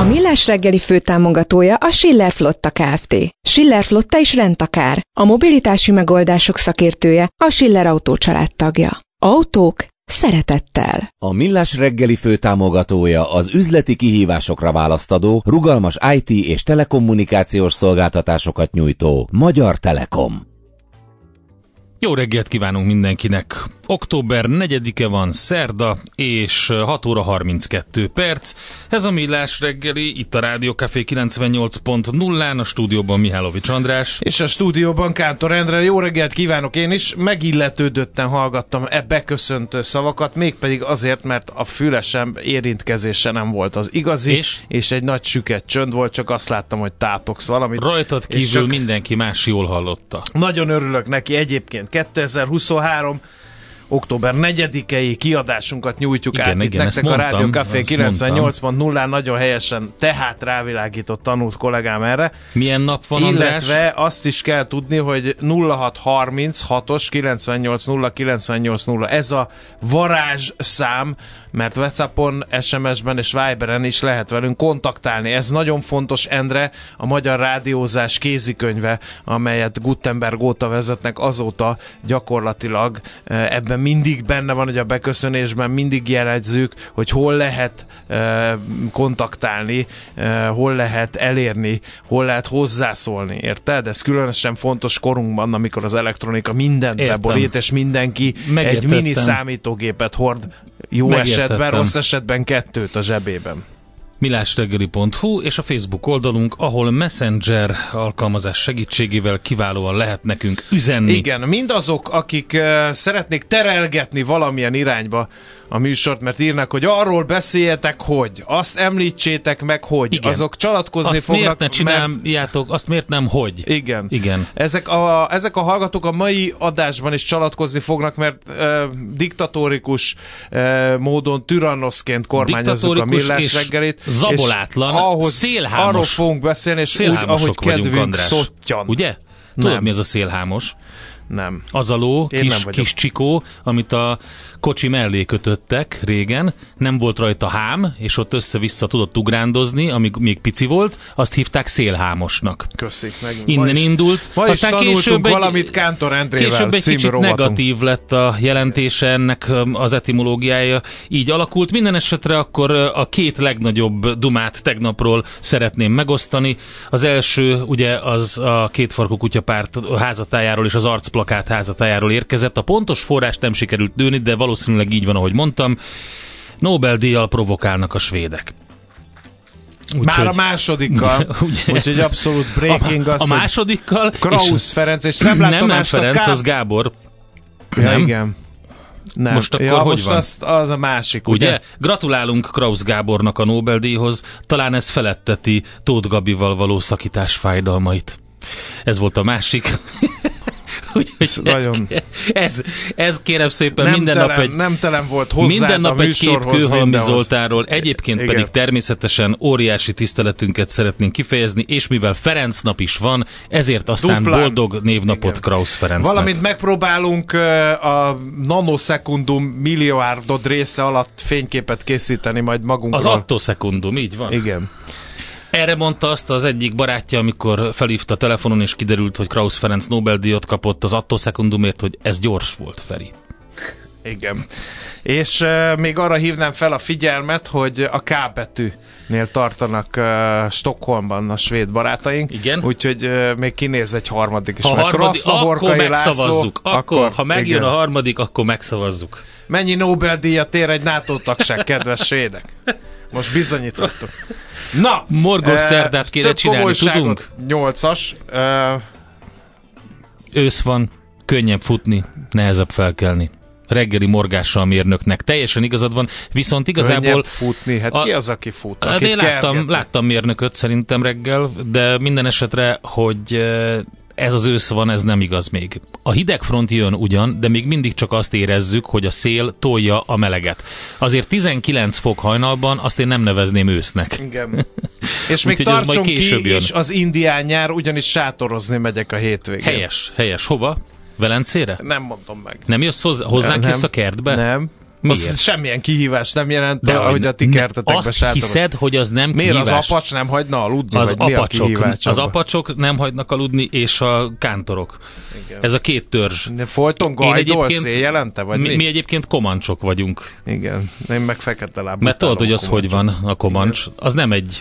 A Millás reggeli főtámogatója a Schiller Flotta Kft. Schiller Flotta is rendtakár. A mobilitási megoldások szakértője a Schiller Autó tagja. Autók szeretettel. A Millás reggeli főtámogatója az üzleti kihívásokra választadó, rugalmas IT és telekommunikációs szolgáltatásokat nyújtó Magyar Telekom. Jó reggelt kívánunk mindenkinek! Október 4-e van, szerda, és 6 óra 32 perc. Ez a Millás reggeli, itt a Rádió Café 98.0-án, a stúdióban Mihálovics András. És a stúdióban Kántor Endre. Jó reggelt kívánok én is. Megilletődötten hallgattam e beköszöntő szavakat, mégpedig azért, mert a fülesem érintkezése nem volt az igazi, És? és egy nagy süket csönd volt, csak azt láttam, hogy tátogsz valamit. Rajtad kívül csak mindenki más jól hallotta. Nagyon örülök neki egyébként. 2023 október 4-i kiadásunkat nyújtjuk Igen, át itt igen, ezt nektek a Rádió Café ezt 98.0-án nagyon helyesen, tehát rávilágított tanult kollégám erre. Milyen nap van, András? Illetve azt is kell tudni, hogy 0636-os 980 980 ez a varázs szám, mert Whatsappon, SMS-ben és Viberen is lehet velünk kontaktálni. Ez nagyon fontos, Endre, a Magyar Rádiózás kézikönyve, amelyet Gutenberg óta vezetnek, azóta gyakorlatilag eh, ebben mindig benne van, hogy a beköszönésben mindig jelezzük, hogy hol lehet eh, kontaktálni, eh, hol lehet elérni, hol lehet hozzászólni, érted? Ez különösen fontos korunkban, amikor az elektronika mindent Értem. beborít, és mindenki egy mini számítógépet hord jó Megértettem. esetben, rossz esetben kettőt a zsebében. millásreggeli.hu és a Facebook oldalunk, ahol Messenger alkalmazás segítségével kiválóan lehet nekünk üzenni. Igen, mindazok, akik uh, szeretnék terelgetni valamilyen irányba a műsort, mert írnak, hogy arról beszéljetek, hogy, azt említsétek meg, hogy, Igen. azok csalatkozni Azt fognak, miért ne mert csináljátok, azt miért nem hogy? Igen. Igen. Ezek a, ezek a hallgatók a mai adásban is csalatkozni fognak, mert uh, diktatórikus uh, módon tyrannoszként kormányozzuk a millás és reggelit. zabolátlan, és ahhoz, szélhámos. Arról fogunk beszélni, és úgy, ahogy vagyunk, kedvünk András. szottyan. Ugye? Tudod, Nem. mi az a szélhámos? Nem. Az a ló, Én kis, kis csikó, amit a kocsi mellé kötöttek régen, nem volt rajta hám, és ott össze-vissza tudott ugrándozni, amíg még pici volt, azt hívták szélhámosnak. Köszik meg. Innen ma is, indult. Ma is aztán tanultunk később egy, valamit Kántor Endrével Később egy kicsit rovatunk. negatív lett a jelentése ennek az etimológiája, így alakult. Minden esetre akkor a két legnagyobb dumát tegnapról szeretném megosztani. Az első ugye az a kétfarkú kutyapárt házatájáról és az arcplakát házatájáról érkezett. A pontos forrás nem sikerült dőni, de valószínűleg így van, ahogy mondtam. Nobel-díjjal provokálnak a svédek. Már a másodikkal. Úgyhogy abszolút breaking a, az, a hogy másodikkal Krausz Ferenc, és nem, nem szemlátomásnak Ferenc, K- az Gábor. Ja, nem? igen. Nem. Most akkor ja, hogy most van? Azt, az a másik, Ugye? ugye? Gratulálunk Krausz Gábornak a Nobel-díjhoz, talán ez feletteti Tóth Gabival való szakítás fájdalmait. Ez volt a másik. Úgyhogy Ez nagyon- ez, ez kérem szépen Nem minden telen, nap egy nem telen volt hozzá minden nap egy kép Kőhalmi mindenhoz. Zoltánról, egyébként Igen. pedig természetesen óriási tiszteletünket szeretnénk kifejezni, és mivel Ferenc nap is van, ezért aztán Duplán. boldog névnapot Igen. Krausz Ferencnek. Valamint megpróbálunk a nanoszekundum milliárdod része alatt fényképet készíteni majd magunkról. Az attoszekundum, így van. Igen. Erre mondta azt az egyik barátja, amikor felhívta telefonon, és kiderült, hogy Krausz Ferenc Nobel-díjat kapott az attoszekundumért, hogy ez gyors volt, Feri. Igen. És uh, még arra hívnám fel a figyelmet, hogy a K betűnél tartanak uh, Stockholmban a svéd barátaink. Igen. Úgyhogy uh, még kinéz egy harmadik is. Ha Meg harmadik, Kraszna akkor megszavazzuk. László, akkor, ha megjön igen. a harmadik, akkor megszavazzuk. Mennyi Nobel-díjat ér egy NATO tagság, kedves svédek? Most bizonyítottuk. Na! Morgós eh, szerdát kéne csinálni, tudunk? Nyolcas. Uh, Ősz van, könnyebb futni, nehezebb felkelni. Reggeli morgással a mérnöknek. Teljesen igazad van, viszont igazából... Könnyebb futni. Hát a- ki az, aki fut? Hát Aki én láttam, láttam mérnököt szerintem reggel, de minden esetre, hogy eh, ez az ősz van, ez nem igaz még. A hidegfront jön ugyan, de még mindig csak azt érezzük, hogy a szél tolja a meleget. Azért 19 fok hajnalban azt én nem nevezném ősznek. Igen. És még később ki jön. is az indián nyár, ugyanis sátorozni megyek a hétvégén. Helyes, helyes. Hova? Velencére? Nem mondom meg. Nem jössz hozzá, hozzánk nem, jössz a kertbe? Nem. Miért? Az semmilyen kihívás nem jelent, De ahogy a ti kertetekbe Azt sátorok. hiszed, hogy az nem Miért kihívás? az apacs nem hagyna aludni? az a apacsok, kihívás az apacsok nem hagynak aludni, és a kántorok. Igen. Ez a két törzs. De folyton gajdolsz éjjelente, vagy mi, mi? mi egyébként komancsok vagyunk. Igen, én meg fekete lábú. Mert tudod, hogy az utálom hogy van a komancs. Az nem egy,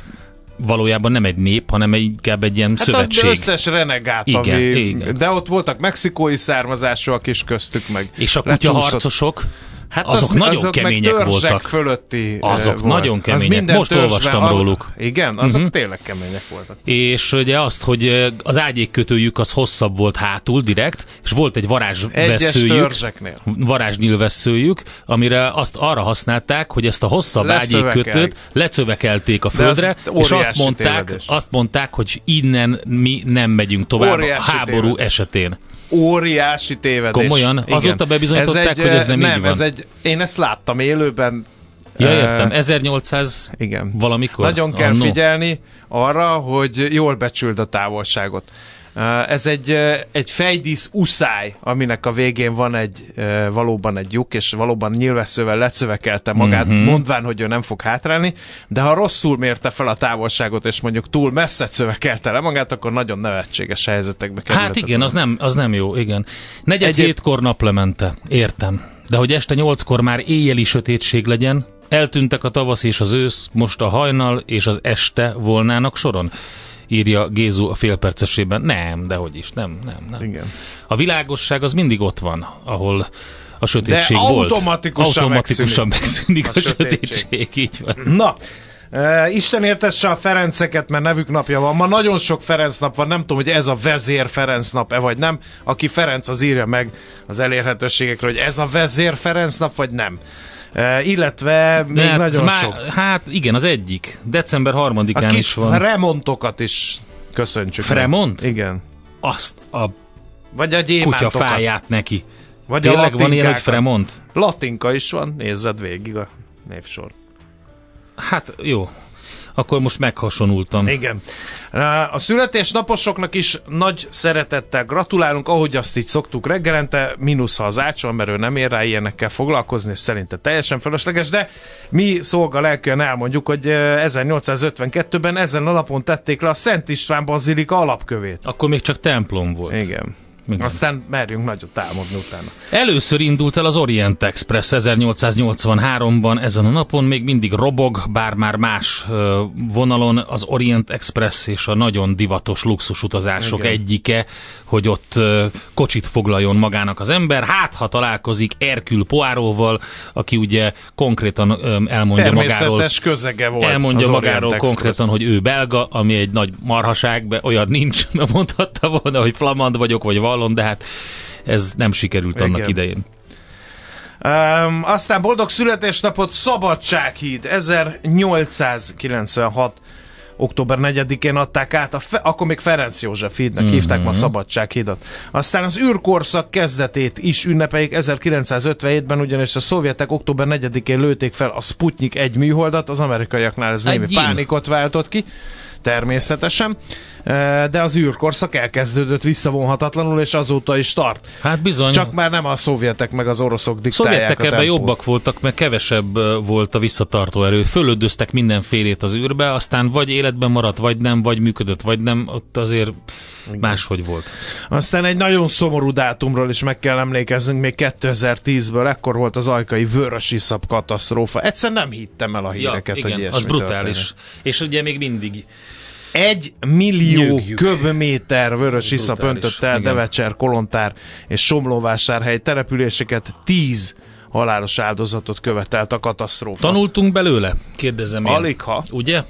valójában nem egy nép, hanem egy, inkább egy ilyen Hát szövetség. az összes renegát, Igen, ami... igen. De ott voltak mexikói származásúak is köztük meg. És a kutyaharcosok, Hát azok nagyon azok kemények meg voltak. fölötti Azok volt. nagyon Az kemények. minden Most olvastam a- róluk. Igen, azok Mhm. tényleg kemények voltak. és ugye azt, hogy az ágyékkötőjük az hosszabb volt hátul direkt, és volt egy varázsveszőjük, törzseknél. varázsnyílveszőjük, amire azt arra használták, hogy ezt a hosszabb ágyékkötőt lecövekelték a az földre, és azt mondták, tévedés. azt mondták, hogy innen mi nem megyünk tovább Óriási a háború tévedés. esetén. Óriási tévedés. Komolyan? Azóta bebizonyították, hogy ez nem így nem, van? Ez egy, én ezt láttam élőben. Ja, értem, 1800 Igen. valamikor? Nagyon kell Annó. figyelni arra, hogy jól becsüld a távolságot. Ez egy, egy fejdísz uszály, aminek a végén van egy valóban egy lyuk, és valóban nyilvesszővel lecövekelte magát, Mhm. mm-hmm. mondván, hogy ő nem fog hátrálni, de ha rosszul mérte fel a távolságot, és mondjuk túl messze cövekelte le magát, akkor nagyon nevetséges helyzetekbe kerülhetett. Hát igen, az nem, az nem jó, igen. Negyed Egyéb- hétkor naplemente, értem. De hogy este nyolckor már éjjeli sötétség legyen, eltűntek a tavasz és az ősz, most a hajnal és az este volnának soron? Írja Gézu a félpercesében. Nem, de hogy is, nem, nem, nem. Igen. A világosság az mindig ott van, ahol a sötétség De volt. automatikusan automatikusan megszűnik, a a, sötétség. sötétség. így van. Na, Uh, Isten értesse a Ferenceket, mert nevük napja van. Ma nagyon sok Ferenc nap van, nem tudom, hogy ez a vezér Ferenc nap-e vagy nem. Aki Ferenc, az írja meg az elérhetőségekről, hogy ez a vezér Ferenc nap, vagy nem. Uh, illetve még Hát, nagyon már- sok. Hát igen, az egyik. December A harmadikán kis is van. remontokat is köszöntsük. meg. Fremont? Igen. Azt a Vagy a kutya fáját neki. Vagy a Tényleg van ilyen, hogy. Fremont? Latinka is van, nézzed végig a névsor. Hát jó. Akkor most meghasonultam. Igen. A születésnaposoknak is nagy szeretettel gratulálunk, ahogy azt így szoktuk reggelente, mínusz ha az ács van, mert ő nem ér rá ilyenekkel foglalkozni, és szerinte teljesen fölösleges, de mi szolga lelkűen elmondjuk, hogy eh, 1852-ben ezen a napon tették le a Szent István Bazilika alapkövét. Akkor még csak templom volt. Igen. Igen. Aztán merjünk nagyot álmodni utána. Először indult el az Orient Express 1883-ban, ezen a napon még mindig robog, bár már más vonalon az Orient Express és a nagyon divatos luxusutazások Igen. egyike, hogy ott kocsit foglaljon magának az ember. Hát, ha találkozik Erkül Poáróval, aki ugye konkrétan elmondja magáról, közege volt elmondja az Orient magáról Express. konkrétan, hogy ő belga, ami egy nagy marhaság, olyan nincs, mert mondhatta volna, hogy flamand vagyok, vagy vallon, de hát ez nem sikerült annak Igen. idején. Um, aztán boldog születésnapot Szabadsághíd 1896 október 4-én adták át, a fe, akkor még Ferenc József hídnak mm-hmm. hívták ma Szabadsághidat. Aztán az űrkorszak kezdetét is ünnepeljük 1957-ben, ugyanis a szovjetek október 4-én lőtték fel a Sputnik egy műholdat, az amerikaiaknál ez némi pánikot váltott ki természetesen, de az űrkorszak elkezdődött visszavonhatatlanul, és azóta is tart. Hát bizony. Csak már nem a szovjetek meg az oroszok diktálják Szovjetek a ebben jobbak voltak, mert kevesebb volt a visszatartó erő. Fölöldöztek mindenfélét az űrbe, aztán vagy életben maradt, vagy nem, vagy működött, vagy nem. Ott azért máshogy volt. Aztán egy nagyon szomorú dátumról is meg kell emlékeznünk, még 2010-ből, ekkor volt az ajkai vörös iszap katasztrófa. Egyszer nem hittem el a híreket, ja, hogy igen, ilyesmi az brutális. történik. És ugye még mindig. Egy millió Nyögjük. köbméter vörös iszap öntött el igen. Devecser, Kolontár és Somlóvásárhely településeket, tíz halálos áldozatot követelt a katasztrófa. Tanultunk belőle? Kérdezem én. Alig ha. Ugye?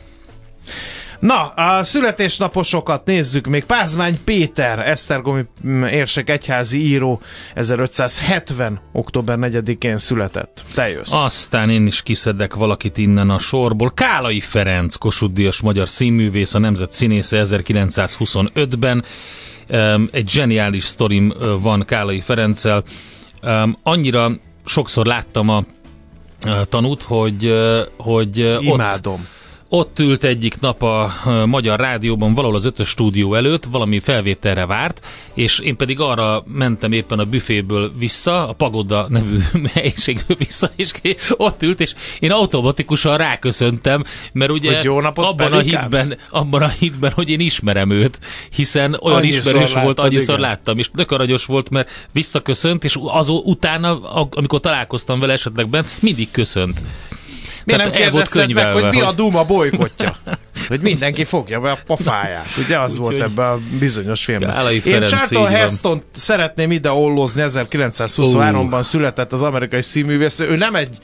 Na, a születésnaposokat nézzük még. Pázmány Péter, Esztergomi mm, érsek egyházi író 1570. október 4-én született. Te jössz. Aztán én is kiszedek valakit innen a sorból. Kálai Ferenc, Kossuth magyar színművész, a Nemzet színésze 1925-ben. Um, egy zseniális sztorim van Kálai Ferenccel. Annyira sokszor láttam a tanút, hogy, hogy ö, ott, Imádom. Ott ült egyik nap a Magyar Rádióban, valahol az ötös stúdió előtt, valami felvételre várt, és én pedig arra mentem éppen a büféből vissza, a Pagoda nevű helyiségből vissza, és ott ült, és én automatikusan ráköszöntem, mert ugye Hogy jó napot, abban a, hitben, abban a hitben, hogy én ismerem őt, hiszen olyan Annyiszor ismerős volt, láttad, annyiszor igen. láttam, és tök aranyos volt, mert visszaköszönt, és az utána, amikor találkoztam vele esetleg bent, mindig köszönt. Miért nem Tehát kérdezted meg, könyvelve, hogy mi a hogy- Duma bolykotja? hogy mindenki fogja be a pofáját. Ugye az volt Úgyhogy- ebben a bizonyos filmben. Én Charlton. Heston szeretném ide ollozni, 1923-ban született az amerikai színművész. Ő nem egy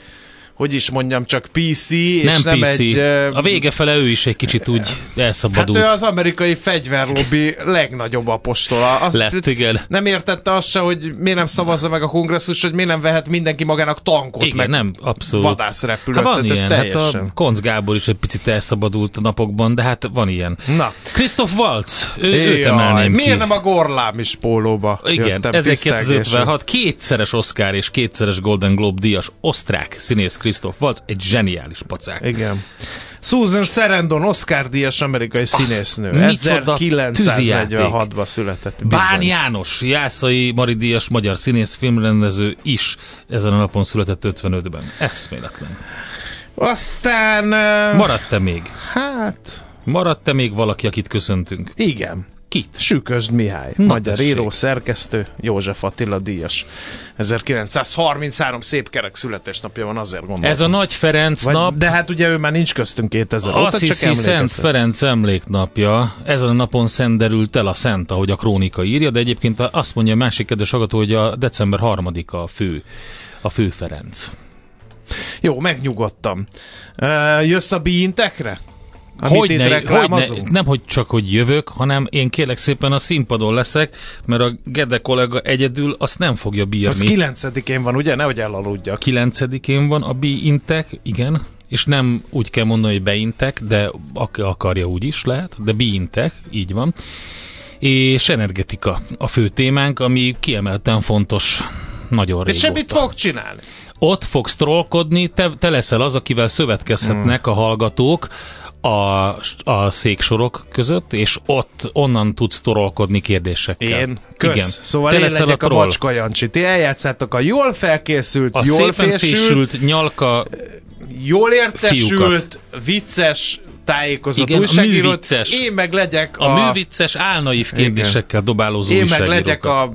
hogy is mondjam, csak PC, és Nem, nem PC. egy... A vége fele ő is egy kicsit úgy Hát elszabadult. ő az amerikai fegyverlobbi legnagyobb apostola. Azt Lett, igen. Nem értette azt se, hogy miért nem szavazza meg a kongresszus, hogy miért nem vehet mindenki magának tankot, Igen, meg nem, abszolút. vadászrepülőt. Hát van ilyen, hát teljesen. a Konc Gábor is egy picit elszabadult a napokban, de hát van ilyen. Na, Christoph Waltz, ő, őt Jaj, emelném miért ki. nem a gorlám is pólóba Igen, jöttem 1956, kétszeres Oscar és kétszeres Golden Globe díjas osztrák színész Christoph Waltz, egy zseniális pacák. Igen. Susan Sarandon, Oscar díjas amerikai színésznő. tűzijáték. 1946-ban született. Bán Bizony. János, Jászai Mari díjas magyar színész, filmrendező is ezen a napon született 55-ben. Eszméletlen. Aztán... uh, Maradt-e még? Hát... Maradt-e még valaki, akit köszöntünk? Igen. Kit? Sükösd Mihály, Na, magyar tessék. író, szerkesztő, József Attila díjas. 1933 szép kerek születésnapja van, azért gondolom. Ez a Nagy Ferenc Vagy, nap, De hát ugye ő már nincs köztünk 2000 óta, azt hiszi Szent. Ferenc emléknapja. Ezen a napon szenderült el a Szent, ahogy a krónika írja, de egyébként azt mondja a másik kedves hallgató, hogy a december harmadika a fő, a fő Ferenc. Jó, megnyugodtam. Uh, jössz a Biintekre? Amit Hogy ne, hogy ne, nem, hogy csak, hogy jövök, hanem én kérlek szépen a színpadon leszek, mert a Gede kollega egyedül azt nem fogja Az bírni. 9-én van, ugye? Nehogy elaludjak. 9-én van a Be-Intek, igen, és nem úgy kell mondani, hogy beintek, de aki akarja úgy is lehet, de Be-Intek, így van. És energetika a fő témánk, ami kiemelten fontos nagyon És régóta. mit fog csinálni? Ott fogsz trollkodni, te, te leszel az, akivel szövetkezhetnek Hmm. a hallgatók a, a széksorok között, és ott onnan tudsz trollkodni kérdésekkel. Én? Kösz. Igen. Szóval te én leszel legyek a, troll. macska Jancsi. Ti eljátszátok a jól felkészült, A jól szépen fésült, fésült nyalka jól értesült, fiúkat. vicces, tájékozott Igen, a újságírót. művicces. Én meg legyek a, a, a művicces álnaív kérdésekkel dobálózó én meg legyek a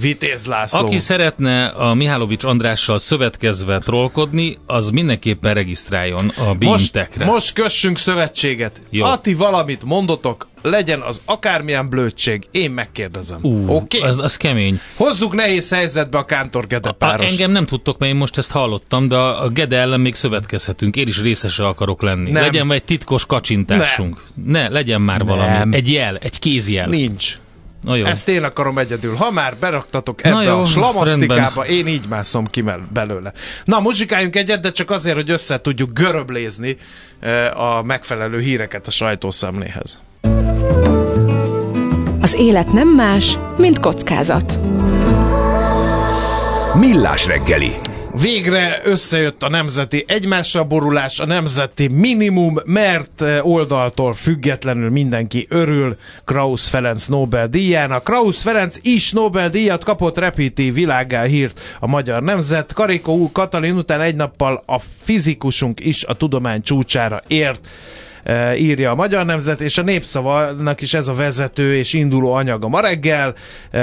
Vitéz László. Aki szeretne a Mihálovics Andrással szövetkezve trollkodni, az mindenképpen regisztráljon a most, Bintekre. most kössünk szövetséget. Jó. Ati valamit mondotok, legyen az akármilyen blödség, én megkérdezem. Ú, Oké? az, az kemény. Hozzuk nehéz helyzetbe a Kántor Gede A, páros. engem nem tudtok, mert én most ezt hallottam, de a, a Gede ellen még szövetkezhetünk. Én is részese akarok lenni. Nem. Legyen egy titkos kacsintásunk. Ne, legyen már valami. Nem. Egy jel, egy kézjel. Nincs. Na jó. Ezt én akarom egyedül. Ha már beraktatok ebbe jó, a slamasztikába, rendben. én így mászom ki belőle. Na, muzsikáljunk egyet, de csak azért, hogy össze tudjuk göröblézni eh, a megfelelő híreket a sajtószemléhez. Az élet nem más, mint kockázat. Millás reggeli. Végre összejött a nemzeti egymásra borulás, a nemzeti minimum, mert eh, oldaltól függetlenül mindenki örül Krausz Ferenc Nobel-díjának. Krausz Ferenc is Nobel-díjat kapott, repíti világá hírt a magyar nemzet. Karikó Katalin után egy nappal a fizikusunk is a tudomány csúcsára ért írja a Magyar Nemzet, és a Népszavanak is ez a vezető és induló anyaga ma reggel.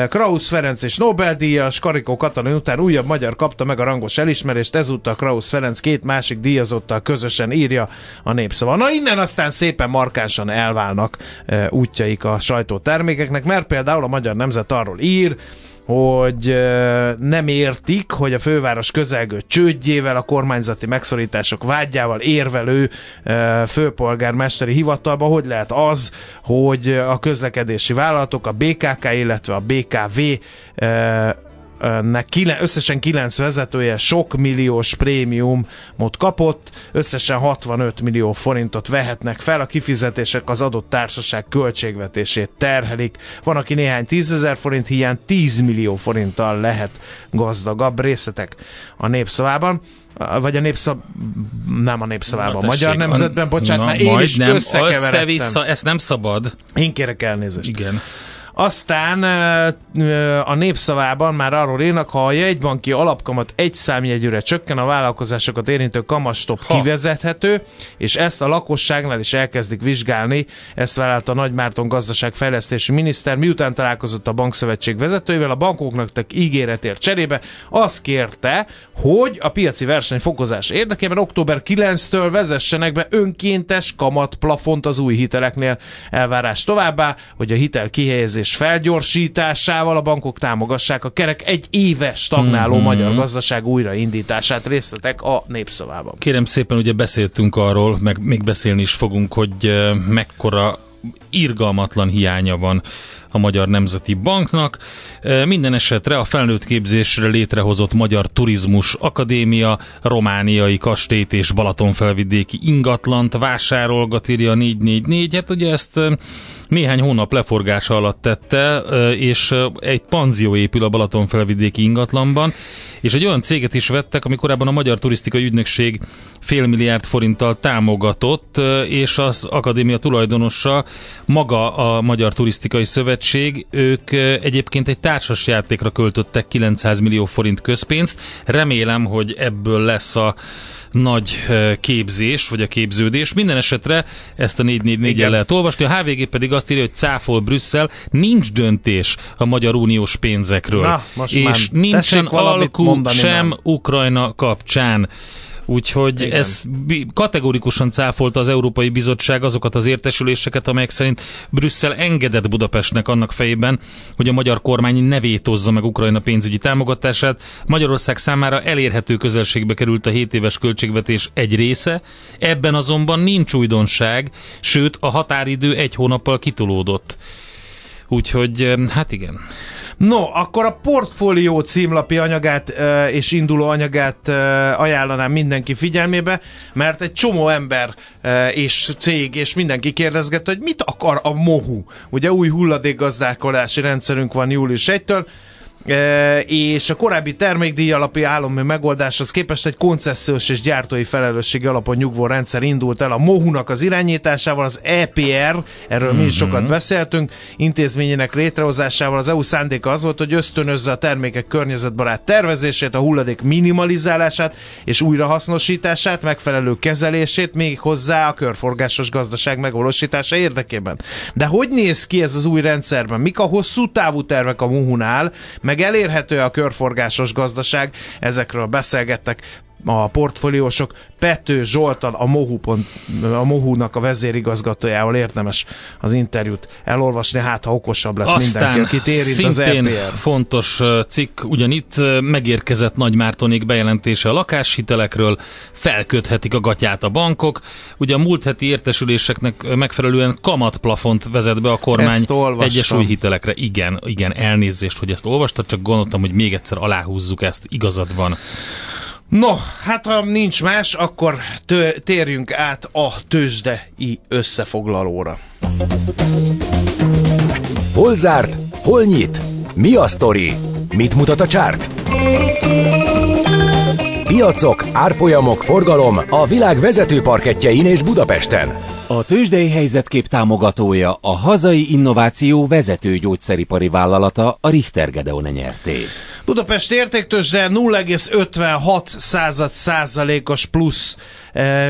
Krausz Ferenc és Nobel-díjas, Karikó Katalin után újabb magyar kapta meg a rangos elismerést, ezúttal Krausz Ferenc két másik díjazottal közösen írja a Népszava. Na innen aztán szépen markánsan elválnak útjaik a sajtótermékeknek, mert például a Magyar Nemzet arról ír, hogy nem értik, hogy a főváros közelgő csődjével, a kormányzati megszorítások vágyával érvelő főpolgármesteri hivatalba, hogy lehet az, hogy a közlekedési vállalatok, a BKK, illetve a BKV nek összesen 9 vezetője sok milliós prémiumot kapott, összesen 65 millió forintot vehetnek fel, a kifizetések az adott társaság költségvetését terhelik. Van, aki néhány tízezer forint hiány 10 millió forinttal lehet gazdagabb részletek a népszavában vagy a népszav... nem a népszavában, a Na, magyar tessék, nemzetben, a- bocsánat, na, mert én is nem, összekeveredtem. össze-vissza, ezt nem szabad. Én kérek elnézést. Igen. Aztán a népszavában már arról írnak, ha a jegybanki alapkamat egy számjegyűre csökken, a vállalkozásokat érintő kamastop Ha. kivezethető, és ezt a lakosságnál is elkezdik vizsgálni. Ezt vállalta Nagy Márton gazdaságfejlesztési miniszter, miután találkozott a bankszövetség vezetőivel, a bankoknak tett ígéretért cserébe azt kérte, hogy a piaci verseny fokozás érdekében október 9-től vezessenek be önkéntes kamatplafont az új hiteleknél elvárás továbbá, hogy a hitel kihelyezés felgyorsításával a bankok támogassák a kerek egy éves stagnáló Mhm. magyar gazdaság újraindítását részletek a népszavában. Kérem szépen, ugye beszéltünk arról, meg még beszélni is fogunk, hogy eh, mekkora irgalmatlan hiánya van a Magyar Nemzeti Banknak. Eh, Minden esetre a felnőtt képzésre létrehozott Magyar Turizmus Akadémia romániai kastélyt és Balatonfelvidéki ingatlant vásárolgat, írja a 444. Hát ugye ezt eh, néhány hónap leforgása alatt tette, eh, és egy panzió épül a Balatonfelvidéki ingatlanban, és egy olyan céget is vettek, ami korábban a Magyar Turisztikai Ügynökség fél milliárd forinttal támogatott, és az akadémia tulajdonosa maga a Magyar Turisztikai Szövetség, ők egyébként egy társas játékra költöttek 900 millió forint közpénzt. Remélem, hogy ebből lesz a nagy képzés, vagy a képződés. Minden esetre ezt a 444 Igen. el lehet olvasni. A HVG pedig azt írja, hogy cáfol Brüsszel, nincs döntés a magyar uniós pénzekről. Na, és nincsen mondani, sem nem. Ukrajna kapcsán. Úgyhogy Igen. ez kategorikusan cáfolta az Európai Bizottság azokat az értesüléseket, amelyek szerint Brüsszel engedett Budapestnek annak fejében, hogy a magyar kormány ne vétózza meg Ukrajna pénzügyi támogatását. Magyarország számára elérhető közelségbe került a 7 éves költségvetés egy része, ebben azonban nincs újdonság, sőt a határidő egy hónappal kitolódott. Úgyhogy, hát igen. No, akkor a portfólió címlapi anyagát ö, és induló anyagát ö, ajánlanám mindenki figyelmébe, mert egy csomó ember ö, és cég és mindenki kérdezgette, hogy mit akar a MOHU. Ugye új hulladékgazdálkodási rendszerünk van július 1-től, E, és a korábbi termékdíj alapi állami megoldáshoz képest egy koncesziós és gyártói felelősségi alapon nyugvó rendszer indult el a MOHU-nak az irányításával, az EPR, erről mi is sokat beszéltünk, intézményének létrehozásával az EU szándéka az volt, hogy ösztönözze a termékek környezetbarát tervezését, a hulladék minimalizálását és újrahasznosítását, megfelelő kezelését, még hozzá a körforgásos gazdaság megvalósítása érdekében. De hogy néz ki ez az új rendszerben? Mik a hosszú távú tervek a MUHU-nál? Meg elérhető a körforgásos gazdaság? Ezekről beszélgettek a portfóliósok. Pető Zsoltal, a, Mohu pont, a Mohu-nak a vezérigazgatójával érdemes az interjút elolvasni, hát ha okosabb lesz Aztán mindenki, akit érint szintén az EPR. fontos cikk, ugyanitt ö, megérkezett Nagy Mártonék bejelentése a lakáshitelekről, felköthetik a gatyát a bankok. Ugye a múlt heti értesüléseknek megfelelően kamatplafont vezet be a kormány egyes új hitelekre. Igen, igen, elnézést, hogy ezt olvastad, csak gondoltam, hogy még egyszer aláhúzzuk ezt, igazad van. No, hát ha nincs más, akkor tő, térjünk át a tőzsdei összefoglalóra. Hol zárt? Hol nyit? Mi a sztori? Mit mutat a csárt? Piacok, árfolyamok, forgalom a világ vezető parketjein és Budapesten. A tőzsdei helyzetkép támogatója a hazai innováció vezető gyógyszeripari vállalata a Richter Gedeon nyerté. Budapest értéktőzsde 0,56 század százalékos plusz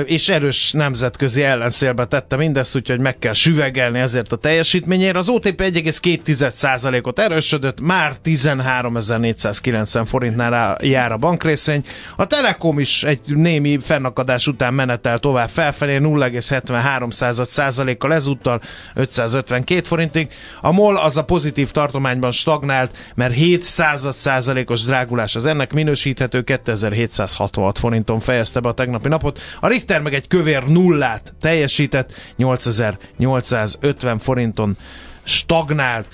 és erős nemzetközi ellenszélbe tette mindezt, úgyhogy meg kell süvegelni ezért a teljesítményére. Az OTP 1,2 százalékot erősödött, már 13.490 forintnál jár a bankrészvény. A Telekom is egy némi fennakadás után menetel tovább felfelé 0,73 század százalékkal ezúttal 552 forintig. A MOL az a pozitív tartományban stagnált, mert 7 század százalékos drágulás az ennek minősíthető 2766 forinton fejezte be a tegnapi napot. A Richter meg egy kövér nullát teljesített, 8850 forinton stagnált.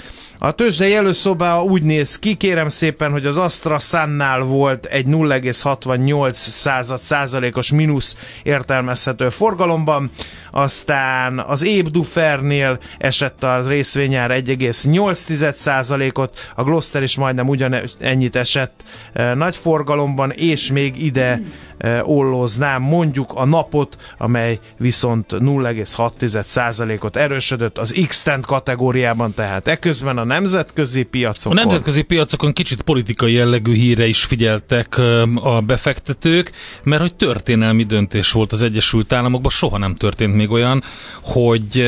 A tőzsdei előszoba úgy néz ki, kérem szépen, hogy az Astra Sunnál volt egy 0,68 század százalékos mínusz értelmezhető forgalomban, aztán az Éb Dufernél esett a részvényár 1,8 százalékot, a Gloster is majdnem ugyanennyit esett e, nagy forgalomban, és még ide e, ollóznám mondjuk a napot, amely viszont 0,6%-ot erősödött az x kategóriában, tehát eközben a nemzetközi A piacokon. nemzetközi piacokon kicsit politikai jellegű híre is figyeltek a befektetők, mert hogy történelmi döntés volt az Egyesült Államokban, soha nem történt még olyan, hogy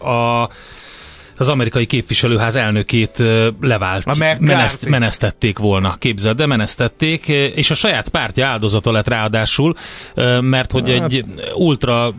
a az amerikai képviselőház elnökét levált, meneszt, menesztették volna, képzeld, de menesztették, és a saját pártja áldozata lett ráadásul, mert hogy egy ultra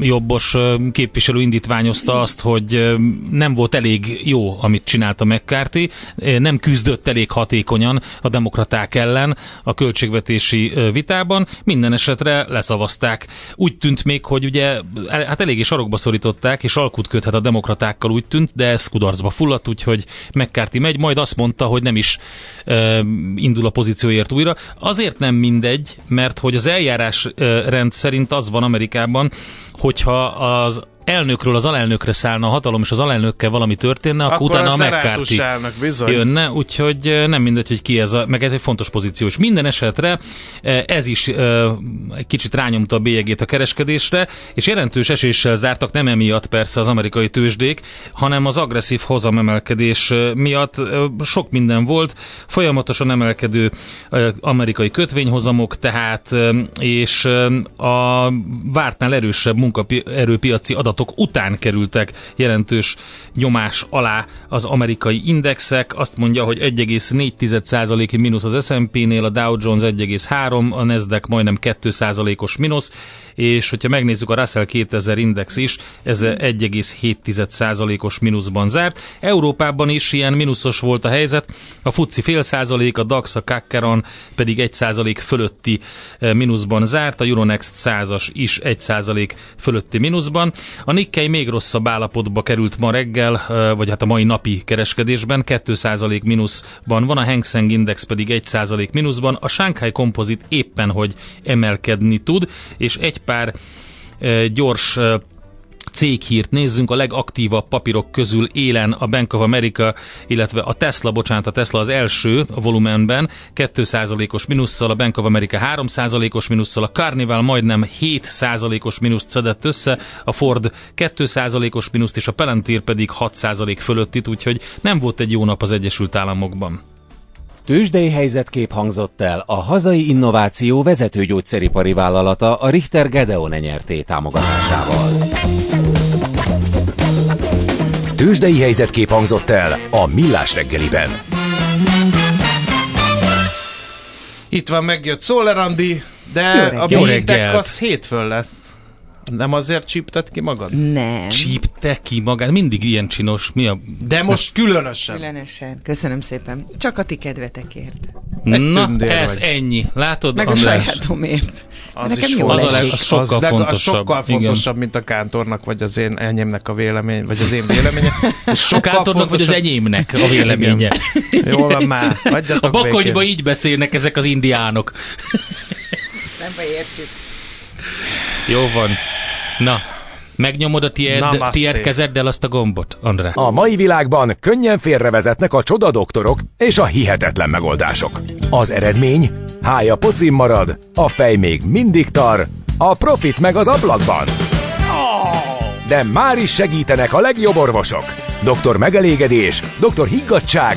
jobbos képviselő indítványozta azt, hogy nem volt elég jó, amit csinálta McCarthy, nem küzdött elég hatékonyan a demokraták ellen a költségvetési vitában, minden esetre leszavazták. Úgy tűnt még, hogy ugye hát eléggé sarokba szorították, és alkut köthet a demokratákkal úgy tűnt, de ez kudarcba fulladt, úgyhogy McCarthy megy, majd azt mondta, hogy nem is ö, indul a pozícióért újra. Azért nem mindegy, mert hogy az eljárás ö, rend szerint az van Amerikában, hogyha az elnökről az alelnökre szállna a hatalom, és az alelnökkel valami történne, akkor, Akkor utána a a McCarthy bizony. jönne, úgyhogy ö, nem mindegy, hogy ki ez a, meg ez egy fontos pozíció. És minden esetre ö, ez is ö, egy kicsit rányomta a bélyegét a kereskedésre, és jelentős eséssel zártak, nem emiatt persze az amerikai tőzsdék, hanem az agresszív hozamemelkedés miatt sok minden volt, folyamatosan emelkedő amerikai kötvényhozamok, tehát és a vártnál erősebb munkaerőpiaci adatok után kerültek jelentős nyomás alá az amerikai indexek. Azt mondja, hogy 1,4%-i mínusz az S&P-nél, a Dow Jones 1,3, a Nasdaq majdnem 2%-os mínusz, és hogyha megnézzük a Russell 2000 index is, ez 1,7%-os mínuszban zárt. Európában is ilyen mínuszos volt a helyzet, a FUCI fél százalék, a DAX, a Kakkeron pedig 1 százalék fölötti eh, mínuszban zárt, a Euronext százas is 1 százalék fölötti mínuszban. A Nikkei még rosszabb állapotba került ma reggel, eh, vagy hát a mai napi kereskedésben, 2 százalék mínuszban van, a Hang Seng Index pedig 1 százalék mínuszban, a Shanghai Composite éppen, hogy emelkedni tud, és egy pár gyors céghírt nézzünk, a legaktívabb papírok közül élen a Bank of America, illetve a Tesla, bocsánat, a Tesla az első a volumenben, 2%-os minusszal, a Bank of America 3%-os minusszal, a Carnival majdnem 7%-os minuszt szedett össze, a Ford 2%-os minuszt, és a Palantir pedig 6% fölöttit, úgyhogy nem volt egy jó nap az Egyesült Államokban. Tőzsdei helyzetkép hangzott el a hazai innováció vezető gyógyszeripari vállalata a Richter Gedeon nyerté támogatásával. Tőzsdei helyzetkép hangzott el a Millás reggeliben. Itt van, megjött Szóler Andi, De a reggelt. az hétfőn lesz. Nem azért csípted ki magad? Nem. Csípte ki magát, mindig ilyen csinos. Mi a... De most különösen. Különösen. Köszönöm szépen. Csak a ti kedvetekért. Na, tündér ez vagy. ennyi. Látod, Meg András? a sajátomért. Az Nekem is jól Az a leg- az sokkal leg- fontosabb. Az sokkal Igen. fontosabb, mint a kántornak, vagy az én enyémnek a vélemény, vagy az én véleményem. Ez A sokkal kántornak vagy az enyémnek a véleménye. Jól van már, hagyjatok A bakonyba így beszélnek ezek az indiánok. Nem baj, értjük. Jó van. Na, megnyomod a tied, Namaste. tied kezeddel azt a gombot, Andrá? A mai világban könnyen félrevezetnek a csoda doktorok és a hihetetlen megoldások. Az eredmény? Hája pocim marad, a fej még mindig tar, a profit meg az ablakban. De már is segítenek a legjobb orvosok. Doktor megelégedés, doktor higgadság,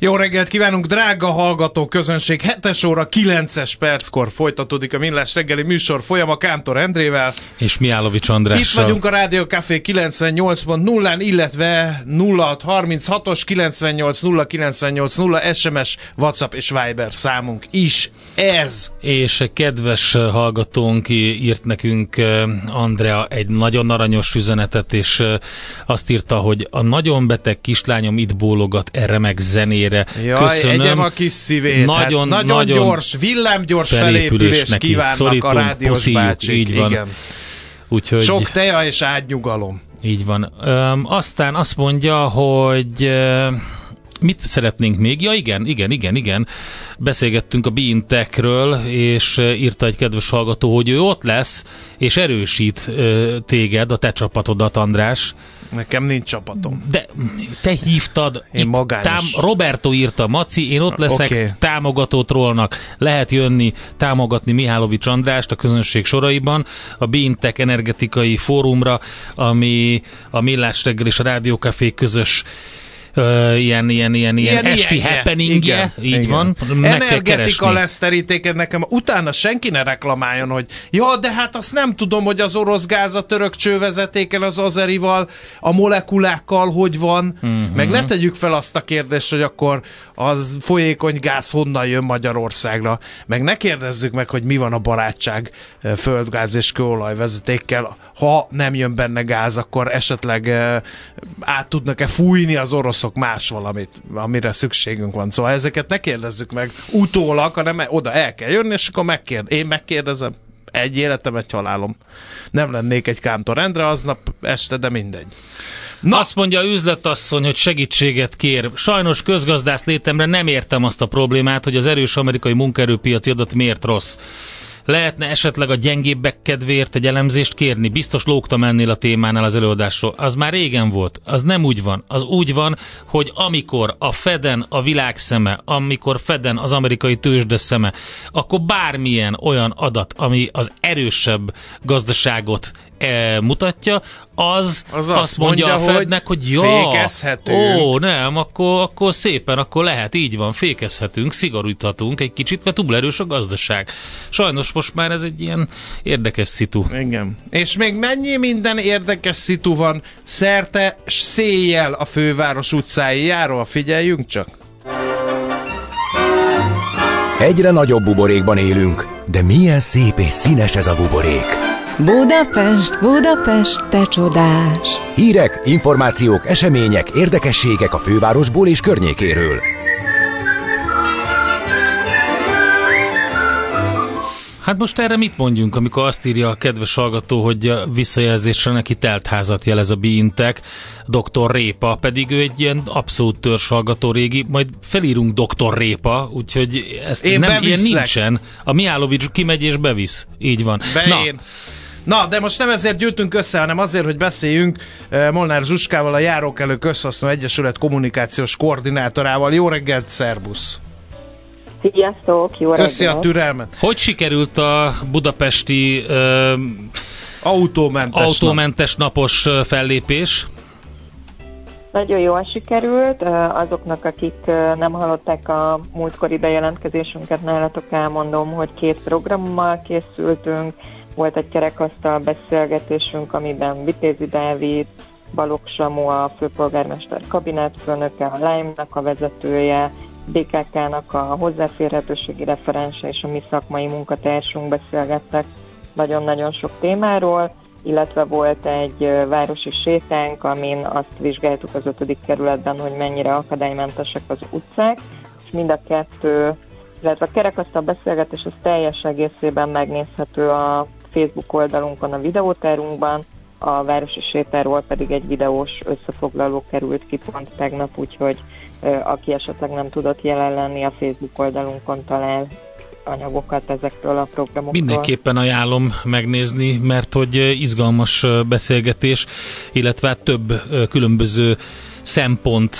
Jó reggelt kívánunk, drága hallgató közönség! 7 óra 9-es perckor folytatódik a Millás reggeli műsor folyama Kántor Endrével. És Miálovics Itt Andrással. vagyunk a Rádió Café 98.0-án, illetve 0636-os 98 098 0 SMS, WhatsApp és Viber számunk is. Ez És kedves hallgatónk írt nekünk eh, Andrea egy nagyon aranyos üzenetet, és eh, azt írta, hogy a nagyon beteg kislányom itt bólogat erre meg zenére. Jaj, Köszönöm. egyem a kis szívét. Nagyon, hát nagyon, nagyon gyors, villámgyors felépülés neki. kívánnak Szorítunk, a rádiós puszíjuk, bácsik. így van. Igen. Úgyhogy Sok teja és ágynyugalom. így van. Öm, aztán azt mondja, hogy mit szeretnénk még? Ja igen, igen, igen, igen. Beszélgettünk a Beantekről, és írta egy kedves hallgató, hogy ő ott lesz, és erősít téged, a te csapatodat, András. Nekem nincs csapatom. De te hívtad. Én magányos. Roberto írta, Maci, én ott leszek, okay. támogató trollnak. Lehet jönni, támogatni Mihálovics Andrást a közönség soraiban, a Bintek energetikai fórumra, ami a Millás reggel és a Rádiókafé közös ö, ilyen, ilyen, ilyen, ilyen, esti ilyenje. happeningje, így igen. van. Meg Energetika lesz terítéked nekem. Utána senki ne reklamáljon, hogy ja, de hát azt nem tudom, hogy az orosz gáz a török csővezetéken, az azerival, a molekulákkal hogy van. Uh-huh. Meg ne tegyük fel azt a kérdést, hogy akkor az folyékony gáz honnan jön Magyarországra. Meg ne kérdezzük meg, hogy mi van a barátság földgáz és kőolaj vezetékkel. Ha nem jön benne gáz, akkor esetleg át tudnak-e fújni az oroszok más valamit, amire szükségünk van. Szóval ezeket ne kérdezzük meg utólag, hanem oda el kell jönni, és akkor megkérd. Én megkérdezem. Egy életem, egy halálom. Nem lennék egy Kántor Endre aznap este, de mindegy. Na. Azt mondja a üzletasszony, hogy segítséget kér. Sajnos közgazdász létemre nem értem azt a problémát, hogy az erős amerikai munkaerőpiaci adat miért rossz. Lehetne esetleg a gyengébbek kedvéért egy elemzést kérni? Biztos lógtam ennél a témánál az előadásról. Az már régen volt. Az nem úgy van. Az úgy van, hogy amikor a Feden a világ szeme, amikor Feden az amerikai tőzsde szeme, akkor bármilyen olyan adat, ami az erősebb gazdaságot e, mutatja, az, Az az azt azt mondja, mondja, a Fednek, hogy, hogy ja, fékezhetünk. ó, nem, akkor, akkor szépen, akkor lehet, így van, fékezhetünk, szigoríthatunk egy kicsit, mert túl erős a gazdaság. Sajnos most már ez egy ilyen érdekes szitu. Igen. És még mennyi minden érdekes szitu van szerte széjjel a főváros utcáijáról? Figyeljünk csak. Egyre nagyobb buborékban élünk, de milyen szép és színes ez a buborék. Budapest, Budapest, te csodás! Hírek, információk, események, érdekességek a fővárosból és környékéről. Hát most erre mit mondjunk, amikor azt írja a kedves hallgató, hogy a visszajelzésre neki teltházat jelez a Biintek, Dr. Répa, pedig ő egy ilyen abszolút törzs hallgató régi, majd felírunk Dr. Répa, úgyhogy ezt Én nem, ilyen nincsen. A Miálovics kimegy és bevisz. Így van. Be Na, én. Na, de most nem ezért gyűltünk össze, hanem azért, hogy beszéljünk eh, Molnár Zsuskával, a Járókelő Közhasznú Egyesület kommunikációs koordinátorával. Jó reggelt, szervusz! Sziasztok, jó Köszi a reggelt! türelmet! Hogy sikerült a budapesti ö, Autómentes, nap. autómentes napos ö, fellépés? Nagyon jól sikerült. Azoknak, akik nem hallották a múltkori bejelentkezésünket, nálatok elmondom, hogy két programmal készültünk. Volt egy kerekasztal beszélgetésünk, amiben Vitézi Dávid, Balogh Samu, a főpolgármester kabinetfőnöke, a Lime-nak a vezetője, BKK-nak a hozzáférhetőségi referense és a mi szakmai munkatársunk beszélgettek nagyon-nagyon sok témáról, illetve volt egy városi sétánk, amin azt vizsgáltuk az ötödik kerületben, hogy mennyire akadálymentesek az utcák, és mind a kettő, illetve a kerekasztal beszélgetés az teljes egészében megnézhető a Facebook oldalunkon, a videótárunkban, a városi sétáról pedig egy videós összefoglaló került ki pont tegnap, úgyhogy aki esetleg nem tudott jelen lenni, a Facebook oldalunkon talál anyagokat ezekről a programokról. Mindenképpen ajánlom megnézni, mert hogy izgalmas beszélgetés, illetve hát több különböző szempont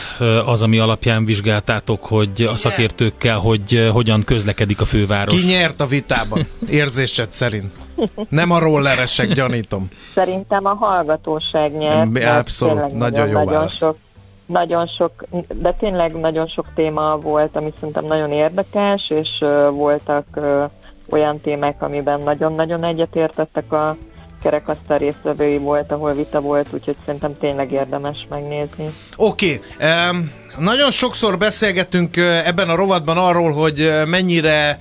az, ami alapján vizsgáltátok, hogy a szakértőkkel, hogy hogyan közlekedik a főváros. Ki nyert a vitában? Érzésed szerint. Nem a rolleresek, gyanítom. Szerintem a hallgatóság nyert. Abszolút, nagyon jó nagyon válasz. sok, nagyon sok, de tényleg nagyon sok téma volt, ami szerintem nagyon érdekes, és ö, voltak ö, olyan témák, amiben nagyon-nagyon egyetértettek a kerekasztal résztvevői volt, ahol vita volt, úgyhogy szerintem tényleg érdemes megnézni. Oké, okay. um, nagyon sokszor beszélgetünk ebben a rovatban arról, hogy mennyire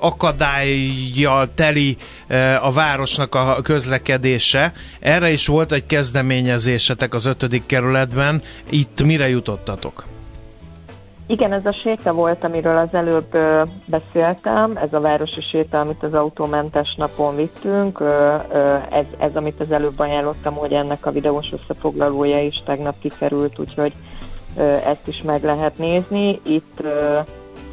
akadályjal teli a városnak a közlekedése. Erre is volt egy kezdeményezésetek az ötödik kerületben. Itt mire jutottatok? Igen, ez a séta volt, amiről az előbb beszéltem, ez a városi séta, amit az autómentes napon vittünk, ez, ez, amit az előbb ajánlottam, hogy ennek a videós összefoglalója is tegnap kikerült, úgyhogy ezt is meg lehet nézni. Itt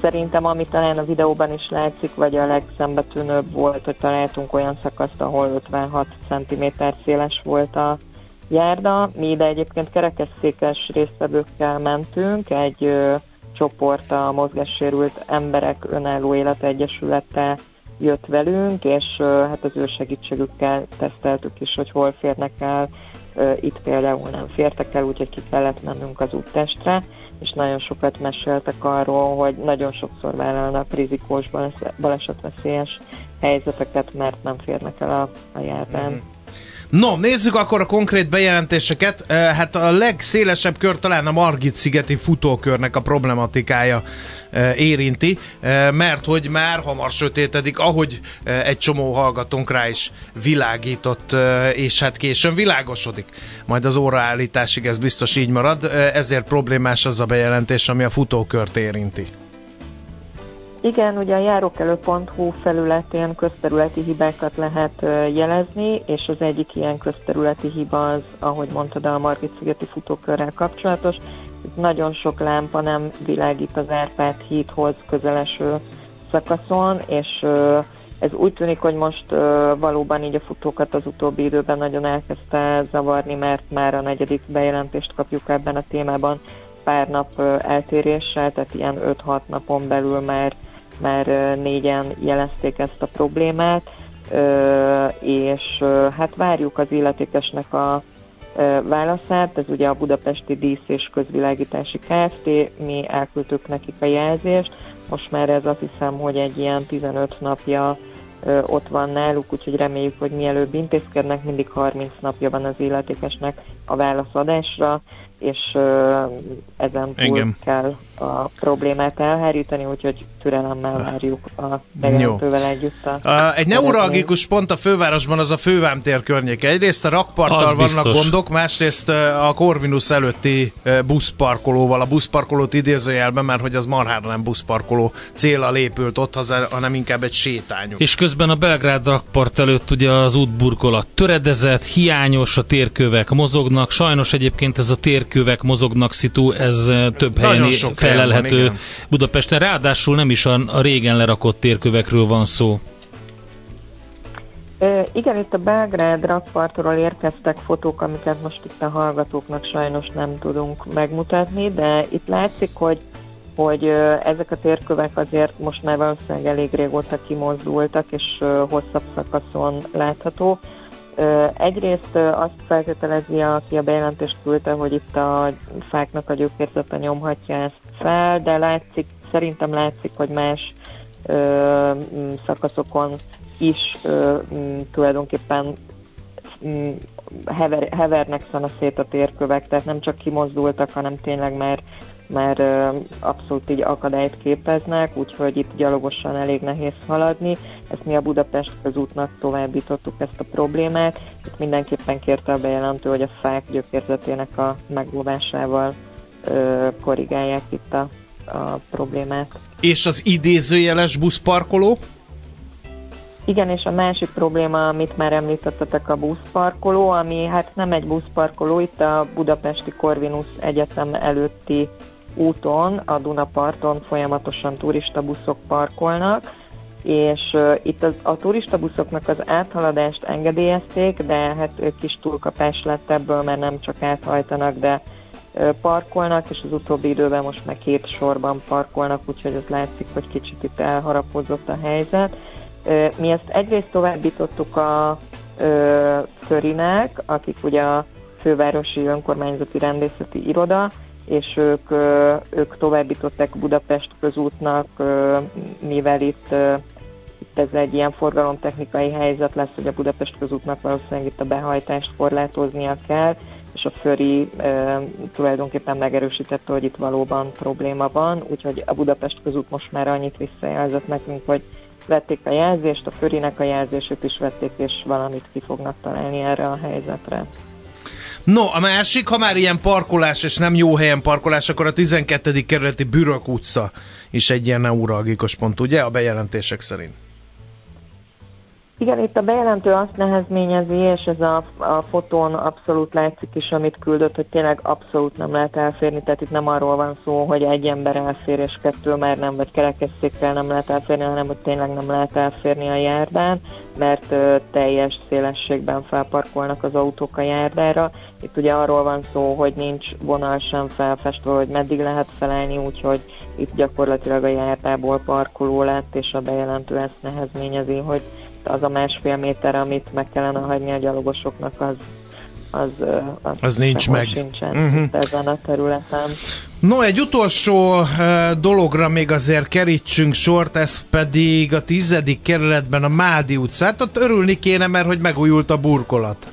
szerintem, ami talán a videóban is látszik, vagy a legszembetűnőbb volt, hogy találtunk olyan szakaszt, ahol 56 cm széles volt a járda. Mi ide egyébként kerekesszékes résztvevőkkel mentünk, egy ö, csoport a mozgássérült emberek önálló életegyesülete jött velünk, és ö, hát az ő segítségükkel teszteltük is, hogy hol férnek el. Itt például nem fértek el, úgyhogy ki kellett mennünk az úttestre, és nagyon sokat meséltek arról, hogy nagyon sokszor vállalnak rizikós balesetveszélyes helyzeteket, mert nem férnek el a, a járdán. Mm. No, nézzük akkor a konkrét bejelentéseket. Hát a legszélesebb kör talán a Margit-szigeti futókörnek a problematikája érinti, mert hogy már hamar sötétedik, ahogy egy csomó hallgatónk rá is világított, és hát későn világosodik. Majd az óraállításig ez biztos így marad, ezért problémás az a bejelentés, ami a futókört érinti. Igen, ugye a járókelő.hu felületén közterületi hibákat lehet jelezni, és az egyik ilyen közterületi hiba az, ahogy mondtad, a Margit-szigeti futókörrel kapcsolatos. Itt nagyon sok lámpa nem világít az Árpád hídhoz közeleső szakaszon, és ez úgy tűnik, hogy most valóban így a futókat az utóbbi időben nagyon elkezdte zavarni, mert már a negyedik bejelentést kapjuk ebben a témában pár nap eltéréssel, tehát ilyen 5-6 napon belül már már ö, négyen jelezték ezt a problémát, és hát várjuk az illetékesnek a válaszát, ez ugye a Budapesti Dísz és Közvilágítási Kft. Mi elküldtük nekik a jelzést, most már ez azt hiszem, hogy egy ilyen 15 napja ott van náluk, úgyhogy reméljük, hogy mielőbb intézkednek, mindig 30 napja van az illetékesnek a válaszadásra, és ezen túl Igen. kell a problémát elhárítani, úgyhogy türelemmel várjuk a bejelentővel együtt a Uh, egy neuralgikus pont a fővárosban az a fővámtér környéke. Egyrészt a rakparttal Az vannak biztos. gondok, másrészt a Corvinus előtti buszparkolóval, a buszparkolót idézőjelben, mert hogy az marhára nem buszparkoló célra épült ott, haza- hanem inkább egy sétányú. És közben a Belgrád rakpart előtt ugye az útburkolat töredezett, hiányos, a térkövek mozognak. Sajnos egyébként ez a térkövek mozognak szitu, ez eh, több nagyon helyen van, felelhető igen. Budapesten. Ráadásul nem is a, a régen lerakott térkövekről van szó. Igen, itt a Belgrád rakpartról érkeztek fotók, amiket most itt a hallgatóknak sajnos nem tudunk megmutatni, de itt látszik, hogy hogy ezek a térkövek azért most már valószínűleg elég régóta kimozdultak, és hosszabb szakaszon látható. Egyrészt azt feltételezi, aki a bejelentést küldte, hogy itt a fáknak a gyökérzete nyomhatja ezt fel, de látszik, szerintem látszik, hogy más ö, szakaszokon is ö, tulajdonképpen hever, hevernek szét a térkövek, tehát nem csak kimozdultak, hanem tényleg már, már abszolút így akadályt képeznek, úgyhogy itt gyalogosan elég nehéz haladni. Ezt mi a Budapest közútnak továbbítottuk ezt a problémát. Itt mindenképpen kérte a bejelentő, hogy a fák gyökérzetének a megóvásával korrigálják itt a, a problémát. És az idézőjeles buszparkoló? Igen, és a másik probléma, amit már említettetek, a buszparkoló, ami hát nem egy buszparkoló, itt a Budapesti Corvinus Egyetem előtti úton, a Dunaparton folyamatosan turista buszok parkolnak, és uh, itt az, a turista buszoknak az áthaladást engedélyezték, de hát uh, kis túlkapás lett ebből, mert nem csak áthajtanak, de uh, parkolnak, és az utóbbi időben most már két sorban parkolnak, úgyhogy az látszik, hogy kicsit itt elharapozott a helyzet. Mi ezt egyrészt továbbítottuk a Förinek, akik ugye a fővárosi önkormányzati rendészeti iroda, és ők, ők továbbították Budapest közútnak, mivel itt, itt ez egy ilyen forgalomtechnikai helyzet lesz, hogy a Budapest közútnak valószínűleg itt a behajtást korlátoznia kell, és a Föri e, tulajdonképpen megerősítette, hogy itt valóban probléma van, úgyhogy a Budapest közút most már annyit visszajelzett nekünk, hogy vették a jelzést, a Förinek a jelzését is vették, és valamit ki fognak találni erre a helyzetre. No, a másik, ha már ilyen parkolás, és nem jó helyen parkolás, akkor a 12. kerületi Bürök utca is egy ilyen neuralgikus pont, ugye, a bejelentések szerint? Igen, itt a bejelentő azt nehezményezi, és ez a, a fotón abszolút látszik is, amit küldött, hogy tényleg abszolút nem lehet elférni, tehát itt nem arról van szó, hogy egy ember elfér, és kettő már nem, vagy kerekesszékkel nem lehet elférni, hanem hogy tényleg nem lehet elférni a járdán, mert ö, teljes szélességben felparkolnak az autók a járdára. Itt ugye arról van szó, hogy nincs vonal sem felfestve, hogy meddig lehet felelni, úgyhogy itt gyakorlatilag a járdából parkoló lett, és a bejelentő ezt nehezményezi, hogy az a másfél méter, amit meg kellene hagyni a gyalogosoknak, az az, az, az nincs meg. sincsen uh-huh. ezen a területen. No, egy utolsó uh, dologra még azért kerítsünk sort, ez pedig a tizedik kerületben a Mádi utcát. Ott örülni kéne, mert hogy megújult a burkolat.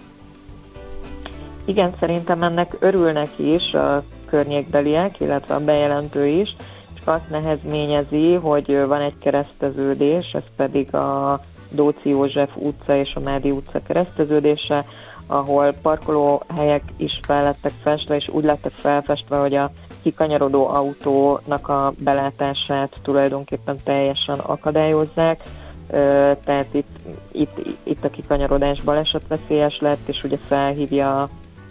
Igen, szerintem ennek örülnek is a környékbeliek, illetve a bejelentő is, csak azt nehezményezi, hogy van egy kereszteződés, ez pedig a Dóci József utca és a Mádi utca kereszteződése, ahol parkolóhelyek is fel lettek festve, és úgy lettek felfestve, hogy a kikanyarodó autónak a belátását tulajdonképpen teljesen akadályozzák, tehát itt, itt, itt a kikanyarodás balesetveszélyes lett, és ugye felhívja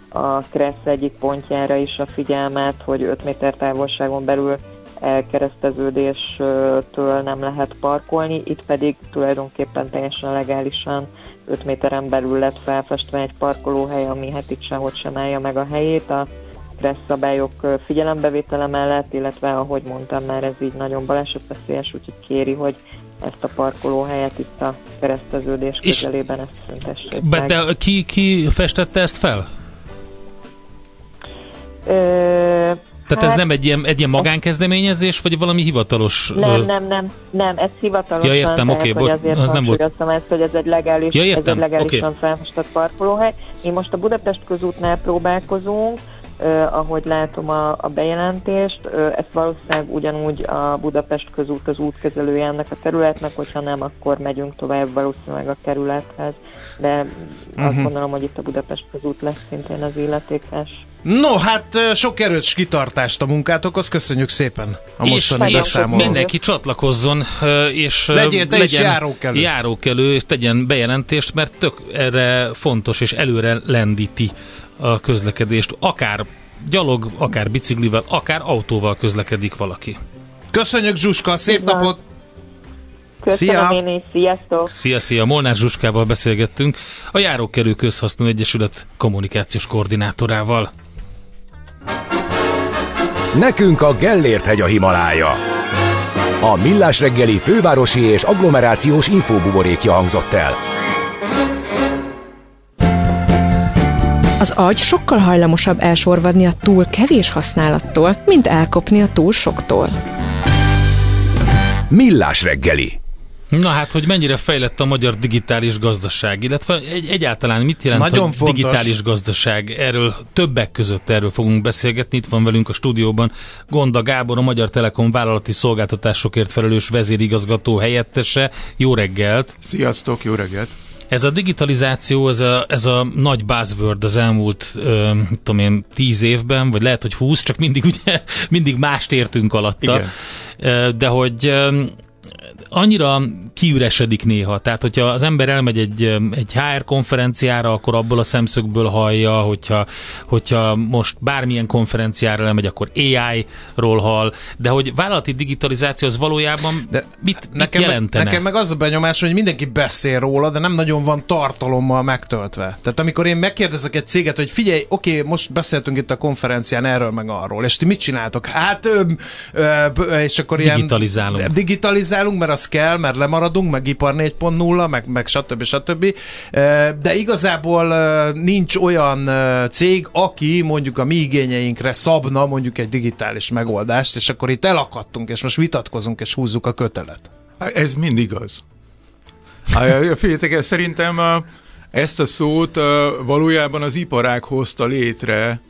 a Kressz egyik pontjára is a figyelmet, hogy 5 méter távolságon belül elkereszteződéstől nem lehet parkolni, itt pedig tulajdonképpen teljesen legálisan 5 méteren belül lett felfestve egy parkolóhely, ami hát itt sehogy sem állja meg a helyét. A kressz szabályok figyelembevétele mellett, illetve ahogy mondtam már, ez így nagyon balesetveszélyes, úgyhogy kéri, hogy ezt a parkolóhelyet itt a kereszteződés közelében ezt szüntessék meg. De ki, ki festette ezt fel? Ö, tehát hát, ez nem egy ilyen, egy ilyen magánkezdeményezés, vagy valami hivatalos? Nem, nem, nem, nem, ez hivatalosan. Ja, értem, oké, okay, azért az nem volt. ezt, hogy ez egy legális, ja, értem, ez egy legálisan okay. felfestett parkolóhely. Mi most a Budapest közútnál próbálkozunk, Uh, ahogy látom a, a bejelentést, uh, ezt valószínűleg ugyanúgy a Budapest közút az útkezelője ennek a területnek, hogyha nem, akkor megyünk tovább valószínűleg a kerülethez, de uh-huh. azt mhm. gondolom, hogy itt a Budapest közút lesz szintén az illetékes. No, hát sok erős kitartást a munkátokhoz, köszönjük szépen a mostani beszámolót. Mindenki csatlakozzon, és Legyél te legyen járókelő. járókelő, és tegyen bejelentést, mert tök erre fontos, és előre lendíti a közlekedést. Akár gyalog, akár biciklivel, akár autóval közlekedik valaki. Köszönjük Zsuska, szép Igen. napot! Köszönöm Szia! én is, sziasztok! Szia, szia! Molnár Zsuskával beszélgettünk, a Járókelő Közhasznú Egyesület kommunikációs koordinátorával. Nekünk a Gellért hegy a Himalája. A Millás reggeli fővárosi és agglomerációs infóbuborékja hangzott el. Az agy sokkal hajlamosabb elsorvadni a túl kevés használattól, mint elkopni a túl soktól. Millás reggeli. Na hát, hogy mennyire fejlett a magyar digitális gazdaság, illetve egy, egyáltalán mit jelent Nagyon a fontos. digitális gazdaság? Erről többek között erről fogunk beszélgetni. Itt van velünk a stúdióban Gonda Gábor, a Magyar Telekom vállalati szolgáltatásokért felelős vezérigazgató helyettese. Jó reggelt! Sziasztok, jó reggelt! Ez a digitalizáció, ez a, ez a nagy buzzword az elmúlt, ö, tudom én, tíz évben, vagy lehet, hogy húsz, csak mindig ugye, mindig mást értünk alatta. Igen. De hogy annyira kiüresedik néha. Tehát, hogyha az ember elmegy egy, egy HR konferenciára, akkor abból a szemszögből hallja, hogyha, hogyha most bármilyen konferenciára elmegy, akkor AI-ról hall, de hogy vállalati digitalizáció az valójában De mit, nekem, mit meg, jelentene? nekem meg az a benyomás, hogy mindenki beszél róla, de nem nagyon van tartalommal megtöltve. Tehát amikor én megkérdezek egy céget, hogy figyelj, oké, most beszéltünk itt a konferencián erről meg arról, és ti mit csináltok? Hát, ö, ö, ö, és akkor ilyen... Digitalizálunk. Digitalizálunk, mert az kell, mert lemaradunk, meg ipar 4.0, meg, meg stb. stb. De igazából nincs olyan cég, aki mondjuk a mi igényeinkre szabna mondjuk egy digitális megoldást, és akkor itt elakadtunk, és most vitatkozunk, és húzzuk a kötelet. Hát Ez mind igaz. Hát, Figyeljetek, el, szerintem ezt a szót valójában az iparág hozta létre.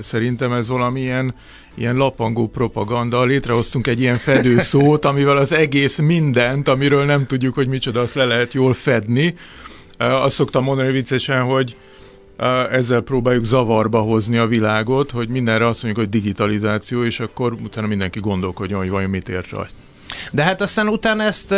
Szerintem ez valamilyen ilyen lapangó propaganda. Létrehoztunk egy ilyen fedő szót, amivel az egész mindent, amiről nem tudjuk, hogy micsoda, azt le lehet jól fedni. Uh, Azt szoktam mondani viccesen, hogy uh, ezzel próbáljuk zavarba hozni a világot, hogy mindenre azt mondjuk, hogy digitalizáció, és akkor utána mindenki gondolkodjon, hogy vajon mit ért rajta. De hát aztán utána ezt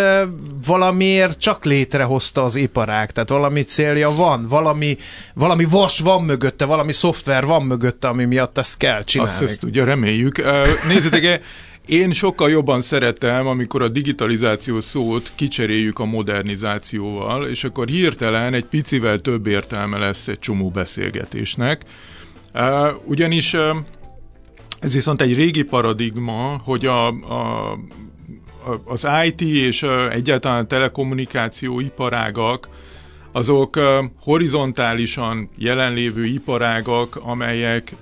valamiért csak létrehozta az iparág, tehát valami célja van, valami, valami vas van mögötte, valami szoftver van mögötte, ami miatt ezt kell csinálni. Azt, azt ugye reméljük. Nézzétek, én sokkal jobban szeretem, amikor a digitalizáció szót kicseréljük a modernizációval, és akkor hirtelen egy picivel több értelme lesz egy csomó beszélgetésnek. Ugyanis ez viszont egy régi paradigma, hogy a, a- az IT és egyáltalán a telekommunikáció iparágak azok horizontálisan jelenlévő iparágak, amelyek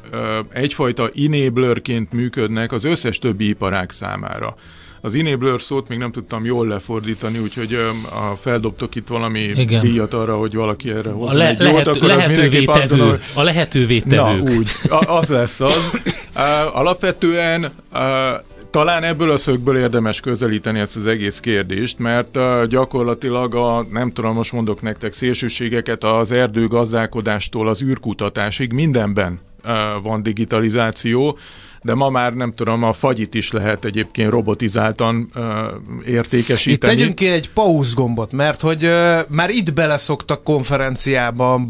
egyfajta enablerként működnek az összes többi iparág számára. Az enabler szót még nem tudtam jól lefordítani, úgyhogy a feldobtok itt valami Igen. díjat arra, hogy valaki erre A hozzá le, egy jót, lehet, akkor az lehetővé azt tevő, gondolom, a lehetővé Na, tevők. úgy. A, az lesz az. Alapvetően talán ebből a szögből érdemes közelíteni ezt az egész kérdést, mert uh, gyakorlatilag a, nem tudom, most mondok nektek szélsőségeket, az erdőgazdálkodástól az űrkutatásig mindenben van digitalizáció, de ma már nem tudom, a fagyit is lehet egyébként robotizáltan Itt értékesíteni. tegyünk ki egy pauz gombot, mert hogy uh, már itt beleszoktak konferenciába,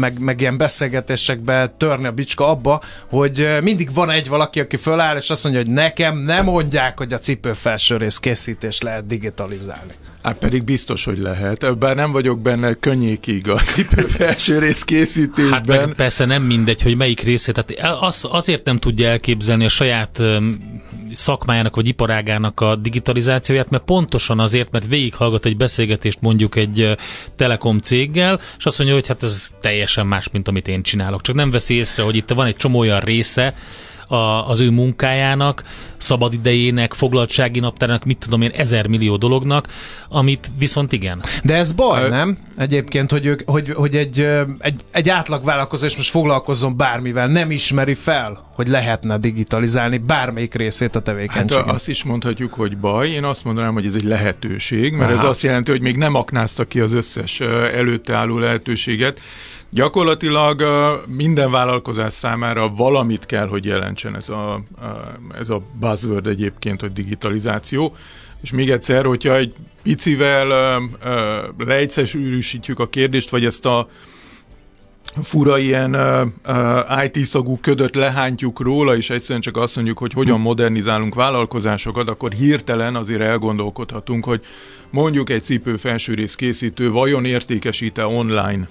meg, meg ilyen beszélgetésekbe törni a bicska abba, hogy uh, mindig van egy valaki, aki föláll, és azt mondja, hogy nekem nem mondják, hogy a cipő felső rész készítés lehet digitalizálni. Hát pedig biztos, hogy lehet. Bár nem vagyok benne könnyékig a cipő felső rész Hát készítésben. meg persze nem mindegy, hogy melyik részét. Tehát az, azért nem tudja elképzelni a saját szakmájának vagy iparágának a digitalizációját, mert pontosan azért, mert végighallgat egy beszélgetést mondjuk egy telekom céggel, és azt mondja, hogy hát ez teljesen más, mint amit én csinálok. Csak nem veszi észre, hogy itt van egy csomó olyan része, a, az ő munkájának, szabadidejének, foglaltsági naptárának, mit tudom én, ezer millió dolognak, amit viszont igen. De ez baj, nem? Egyébként, hogy, ők, hogy, hogy egy, ö, egy, egy átlagvállalkozás most foglalkozzon bármivel, nem ismeri fel, hogy lehetne digitalizálni bármelyik részét a Hát tevékenységnek. azt is mondhatjuk, hogy baj. Én azt mondanám, hogy ez egy lehetőség, mert Aha. ez azt jelenti, hogy még nem aknázta ki az összes ö, előtte álló lehetőséget. Gyakorlatilag minden vállalkozás számára valamit kell, hogy jelentsen ez a, ez a buzzword egyébként, hogy digitalizáció. És még egyszer, hogyha egy picivel leegyszerűsítjük a kérdést, vagy ezt a fura ilyen uh, uh, IT szagú ködöt lehántjuk róla, és egyszerűen csak azt mondjuk, hogy hogyan modernizálunk vállalkozásokat, akkor hirtelen azért elgondolkodhatunk, hogy mondjuk egy cipő felsőrész készítő vajon értékesíte online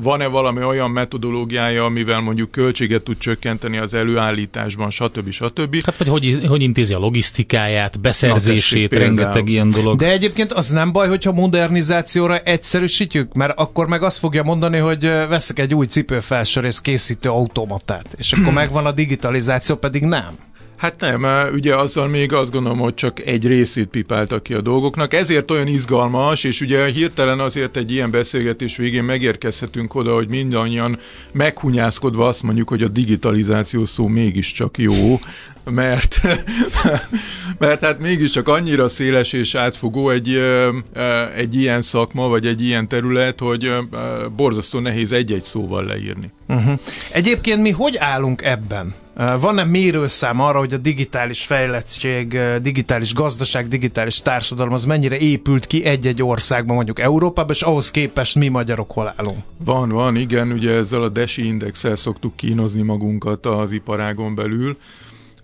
van-e valami olyan metodológiája, amivel mondjuk költséget tud csökkenteni az előállításban, stb. stb. Hát vagy hogy, hogy intézi a logisztikáját, beszerzését, Na, rengeteg ilyen dolog. De egyébként az nem baj, hogyha modernizációra egyszerűsítjük, mert akkor meg azt fogja mondani, hogy veszek egy új cipőfelsőrész készítő automatát, és akkor megvan a digitalizáció, pedig nem. Hát nem, ugye azzal még azt gondolom, hogy csak egy részét pipáltak ki a dolgoknak. Ezért olyan izgalmas, és ugye hirtelen azért egy ilyen beszélgetés végén megérkezhetünk oda, hogy mindannyian meghunyászkodva azt mondjuk, hogy a digitalizáció szó mégiscsak jó, mert, mert hát mégiscsak annyira széles és átfogó egy, egy ilyen szakma, vagy egy ilyen terület, hogy borzasztó nehéz egy-egy szóval leírni. Uh-huh. Egyébként mi hogy állunk ebben? Van-e mérőszám arra, hogy a digitális fejlettség, digitális gazdaság, digitális társadalom az mennyire épült ki egy-egy országban, mondjuk Európában, és ahhoz képest mi magyarok hol állunk? Van, van, igen, ugye ezzel a DESI indexel szoktuk kínozni magunkat az iparágon belül.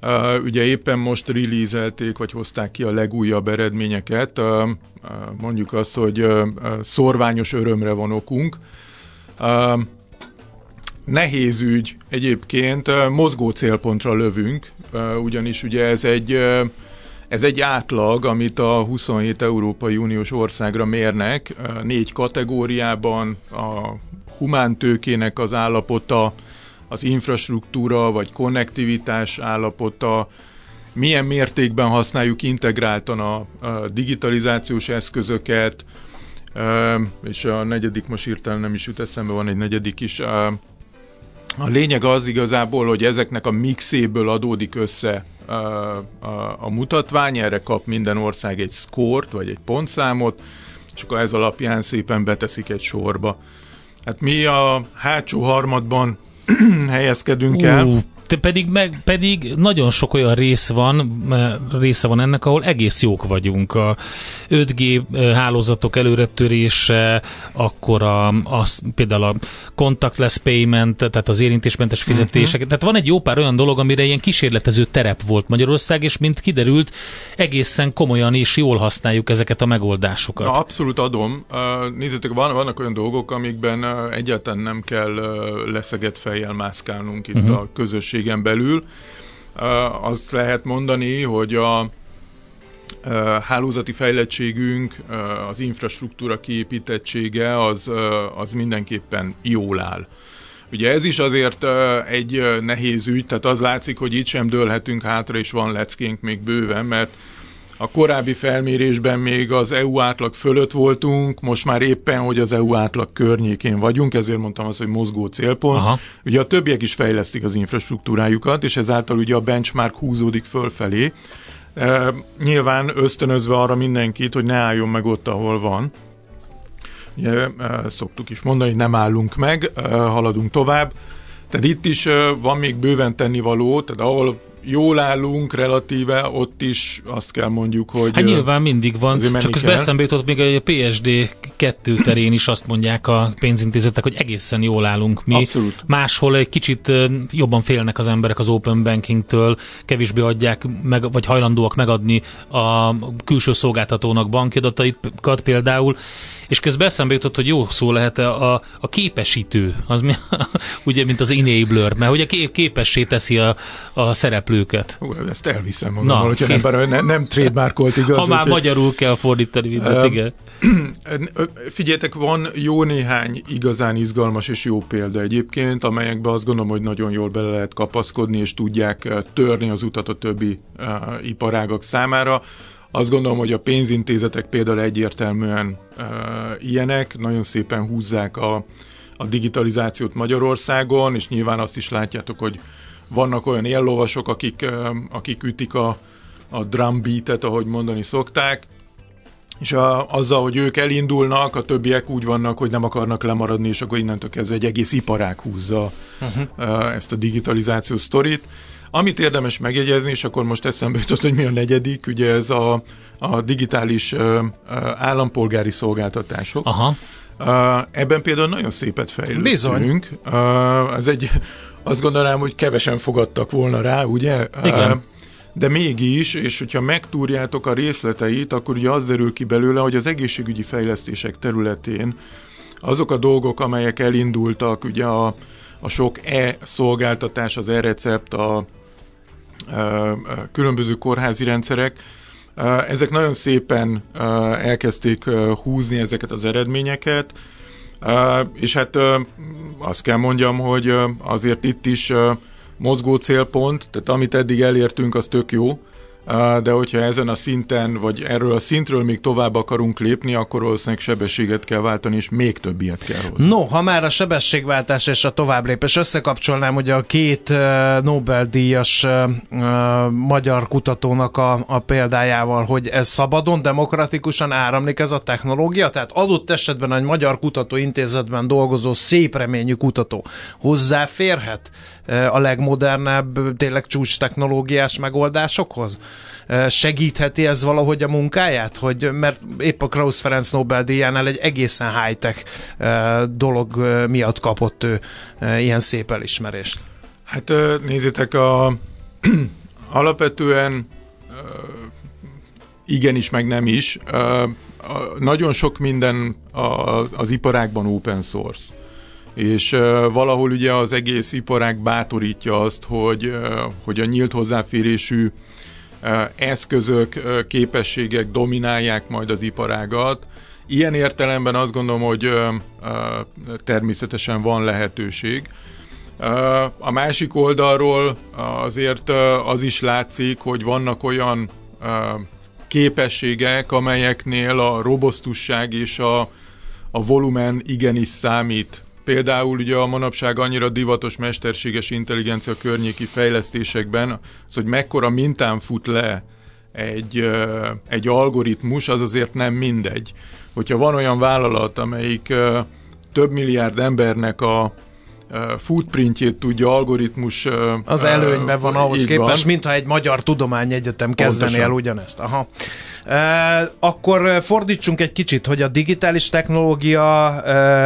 Uh, ugye éppen most releaselték, vagy hozták ki a legújabb eredményeket. Uh, uh, mondjuk azt, hogy szorványos örömre van okunk. Nehéz ügy egyébként, mozgó célpontra lövünk, ugyanis ugye ez egy ez egy átlag, amit a 27 Európai Uniós országra mérnek, négy kategóriában, a humántőkének az állapota, az infrastruktúra vagy konnektivitás állapota, milyen mértékben használjuk integráltan a, a digitalizációs eszközöket, és a negyedik most hirtelen nem is jut eszembe, van egy negyedik is. A lényeg az igazából, hogy ezeknek a mixéből adódik össze a, a, a mutatvány, erre kap minden ország egy szkort, vagy egy pontszámot, és akkor ez alapján szépen beteszik egy sorba. Hát mi a hátsó harmadban helyezkedünk el. Te pedig, meg, pedig nagyon sok olyan rész van, része van ennek, ahol egész jók vagyunk. A 5G hálózatok előretörése, akkor a, a, például a contactless payment, tehát az érintésmentes fizetések. Uh-huh. Tehát van egy jó pár olyan dolog, amire ilyen kísérletező terep volt Magyarország, és mint kiderült, egészen komolyan és jól használjuk ezeket a megoldásokat. Na, abszolút adom. Nézzétek, van, vannak olyan dolgok, amikben egyáltalán nem kell leszegett fejjel mászkálnunk itt uh-huh. a közösség közösségen belül. Azt lehet mondani, hogy a hálózati fejlettségünk, az infrastruktúra kiépítettsége az, az mindenképpen jól áll. Ugye ez is azért egy nehéz ügy, tehát az látszik, hogy itt sem dőlhetünk hátra, és van leckénk még bőven, mert a korábbi felmérésben még az EU átlag fölött voltunk, most már éppen, hogy az EU átlag környékén vagyunk, ezért mondtam azt, hogy mozgó célpont. Aha. Ugye a többiek is fejlesztik az infrastruktúrájukat, és ezáltal ugye a benchmark húzódik fölfelé. E, nyilván ösztönözve arra mindenkit, hogy ne álljon meg ott, ahol van. Ugye, e, szoktuk is mondani, hogy nem állunk meg, e, haladunk tovább. Tehát itt is van még bőven tennivaló, tehát ahol jól állunk relatíve, ott is azt kell mondjuk, hogy... Hát nyilván mindig van, csak ez eszembe jutott még a PSD 2 terén is azt mondják a pénzintézetek, hogy egészen jól állunk mi. Abszolút. Máshol egy kicsit jobban félnek az emberek az open bankingtől, kevésbé adják, meg, vagy hajlandóak megadni a külső szolgáltatónak bankiadataikat például, és közben eszembe jutott, hogy jó szó lehet a, a képesítő, az mi, ugye, mint az enabler, mert ugye kép, képessé teszi a, a szereplőket. Hú, ezt elviszem magam, hogyha nem, bár, nem, nem trademarkolt igaz. Ha már úgy, magyarul kell fordítani mindent, uh, igen. Figyeljetek, van jó néhány igazán izgalmas és jó példa egyébként, amelyekben azt gondolom, hogy nagyon jól bele lehet kapaszkodni, és tudják törni az utat a többi uh, iparágak számára. Azt gondolom, hogy a pénzintézetek például egyértelműen uh, ilyenek, nagyon szépen húzzák a, a digitalizációt Magyarországon, és nyilván azt is látjátok, hogy vannak olyan éllovasok, akik, uh, akik ütik a, a drum beatet, ahogy mondani szokták, és a, azzal, hogy ők elindulnak, a többiek úgy vannak, hogy nem akarnak lemaradni, és akkor innentől kezdve egy egész iparág húzza uh-huh. uh, ezt a digitalizációs sztorit. Amit érdemes megjegyezni, és akkor most eszembe jutott, hogy mi a negyedik, ugye ez a, a digitális uh, uh, állampolgári szolgáltatások. Aha. Uh, ebben például nagyon szépet fejlődtünk. Bizony. Uh, ez egy, azt gondolom, hogy kevesen fogadtak volna rá, ugye? Igen. Uh, de mégis, és hogyha megtúrjátok a részleteit, akkor ugye az derül ki belőle, hogy az egészségügyi fejlesztések területén azok a dolgok, amelyek elindultak, ugye a, a sok e-szolgáltatás, az e-recept, a különböző kórházi rendszerek, ezek nagyon szépen elkezdték húzni ezeket az eredményeket, és hát azt kell mondjam, hogy azért itt is mozgó célpont, tehát amit eddig elértünk, az tök jó, de hogyha ezen a szinten, vagy erről a szintről még tovább akarunk lépni, akkor valószínűleg sebességet kell váltani, és még több ilyet kell hozni. No, ha már a sebességváltás és a továbblépés, összekapcsolnám ugye a két Nobel-díjas magyar kutatónak a, a példájával, hogy ez szabadon, demokratikusan áramlik ez a technológia, tehát adott esetben egy magyar kutatóintézetben dolgozó szép reményű kutató hozzáférhet a legmodernebb, tényleg csúcs technológiás megoldásokhoz? Segítheti ez valahogy a munkáját? Hogy, mert épp a Krausz Ferenc Nobel-díjánál egy egészen high-tech dolog miatt kapott ő ilyen szép elismerést. Hát nézzétek, a, alapvetően igenis, meg nem is. Nagyon sok minden az iparágban open source és valahol ugye az egész iparág bátorítja azt, hogy, hogy a nyílt hozzáférésű eszközök, képességek dominálják majd az iparágat. Ilyen értelemben azt gondolom, hogy természetesen van lehetőség. A másik oldalról azért az is látszik, hogy vannak olyan képességek, amelyeknél a robosztusság és a, a volumen igenis számít Például ugye a manapság annyira divatos mesterséges intelligencia környéki fejlesztésekben, az, hogy mekkora mintán fut le egy, egy algoritmus, az azért nem mindegy. Hogyha van olyan vállalat, amelyik több milliárd embernek a, footprintjét tudja algoritmus... Az előnyben van ahhoz képest, van. mintha egy magyar tudományegyetem kezdeni el ugyanezt. Aha. Akkor fordítsunk egy kicsit, hogy a digitális technológia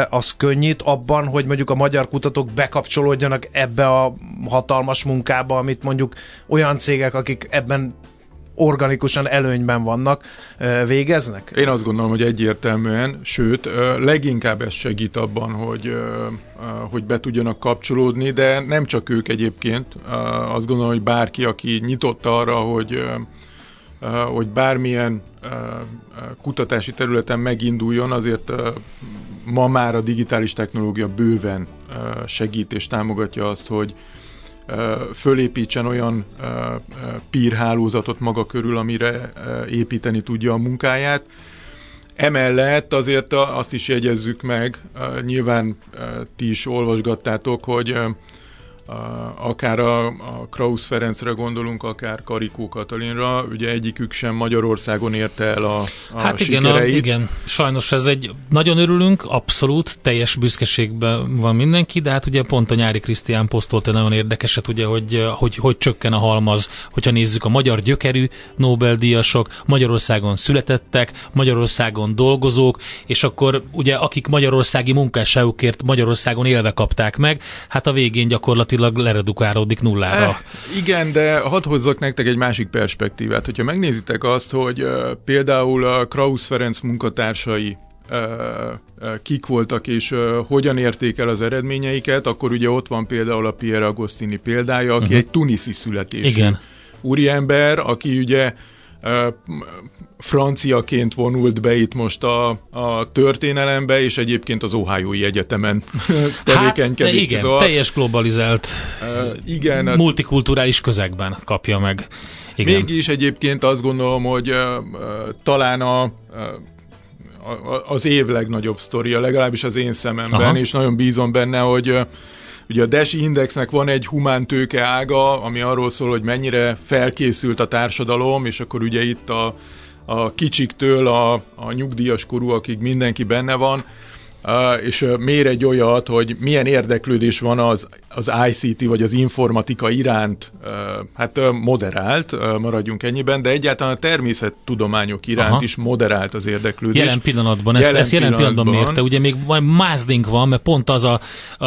az könnyít abban, hogy mondjuk a magyar kutatók bekapcsolódjanak ebbe a hatalmas munkába, amit mondjuk olyan cégek, akik ebben organikusan előnyben vannak, végeznek? Én azt gondolom, hogy egyértelműen, sőt, leginkább ez segít abban, hogy, hogy be tudjanak kapcsolódni, de nem csak ők egyébként. Azt gondolom, hogy bárki, aki nyitott arra, hogy hogy bármilyen kutatási területen meginduljon, azért ma már a digitális technológia bőven segít és támogatja azt, hogy fölépítsen olyan pírhálózatot maga körül, amire építeni tudja a munkáját. Emellett azért azt is jegyezzük meg, nyilván ti is olvasgattátok, hogy akár a, a Krausz Ferencre gondolunk, akár Karikó Katalinra, ugye egyikük sem Magyarországon érte el a, a Hát igen, a, igen, sajnos ez egy, nagyon örülünk, abszolút, teljes büszkeségben van mindenki, de hát ugye pont a nyári Krisztián posztolt egy nagyon érdekeset, ugye, hogy, hogy, hogy csökken a halmaz, hogyha nézzük a magyar gyökerű Nobel-díjasok, Magyarországon születettek, Magyarországon dolgozók, és akkor ugye akik magyarországi munkásságukért Magyarországon élve kapták meg, hát a végén gyakorlatilag gyakorlatilag leredukálódik nullára. Eh, igen, de hadd hozzak nektek egy másik perspektívát. Hogyha megnézitek azt, hogy uh, például a Krausz Ferenc munkatársai uh, kik voltak és hogyan érték el az eredményeiket, akkor ugye ott van például a Pierre Agostini példája, aki uh-huh. egy tuniszi születésű Igen. úriember, aki ugye franciaként vonult be itt most a, a történelembe, és egyébként az Ohio-i Egyetemen tevékenykedik. Hát, igen, szóval, teljes globalizált, uh, igen, multikulturális közegben kapja meg. Igen. Mégis egyébként azt gondolom, hogy uh, talán a, uh, az év legnagyobb sztoria, legalábbis az én szememben, Aha. és nagyon bízom benne, hogy Ugye a DESI Indexnek van egy humántőke ága, ami arról szól, hogy mennyire felkészült a társadalom, és akkor ugye itt a, a kicsiktől a, a nyugdíjas korúakig mindenki benne van. és mér egy olyat, hogy milyen érdeklődés van az, az ICT vagy az informatika iránt, hát moderált, maradjunk ennyiben, de egyáltalán a természettudományok iránt Aha. is moderált az érdeklődés. Jelen pillanatban, ezt jelen, ezt jelen pillanatban, pillanatban mérte. Ugye még majd mázdink van, mert pont az a, a,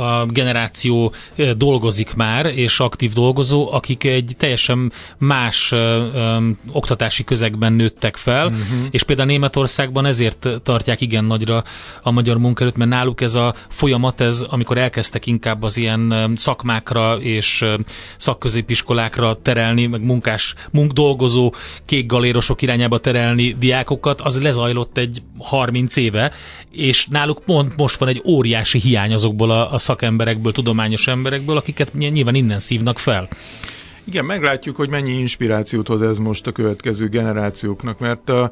a generáció dolgozik már, és aktív dolgozó, akik egy teljesen más um, oktatási közegben nőttek fel, uh-huh. és például Németországban ezért tartják igen nagyra a magyar munkerőt, mert náluk ez a folyamat, ez amikor elkezdtek inkább az ilyen szakmákra és szakközépiskolákra terelni, meg munkás, munkdolgozó kékgalérosok irányába terelni diákokat, az lezajlott egy 30 éve, és náluk pont most van egy óriási hiány azokból a, a szakemberekből, tudományos emberekből, akiket nyilván innen szívnak fel. Igen, meglátjuk, hogy mennyi inspirációt hoz ez most a következő generációknak, mert uh,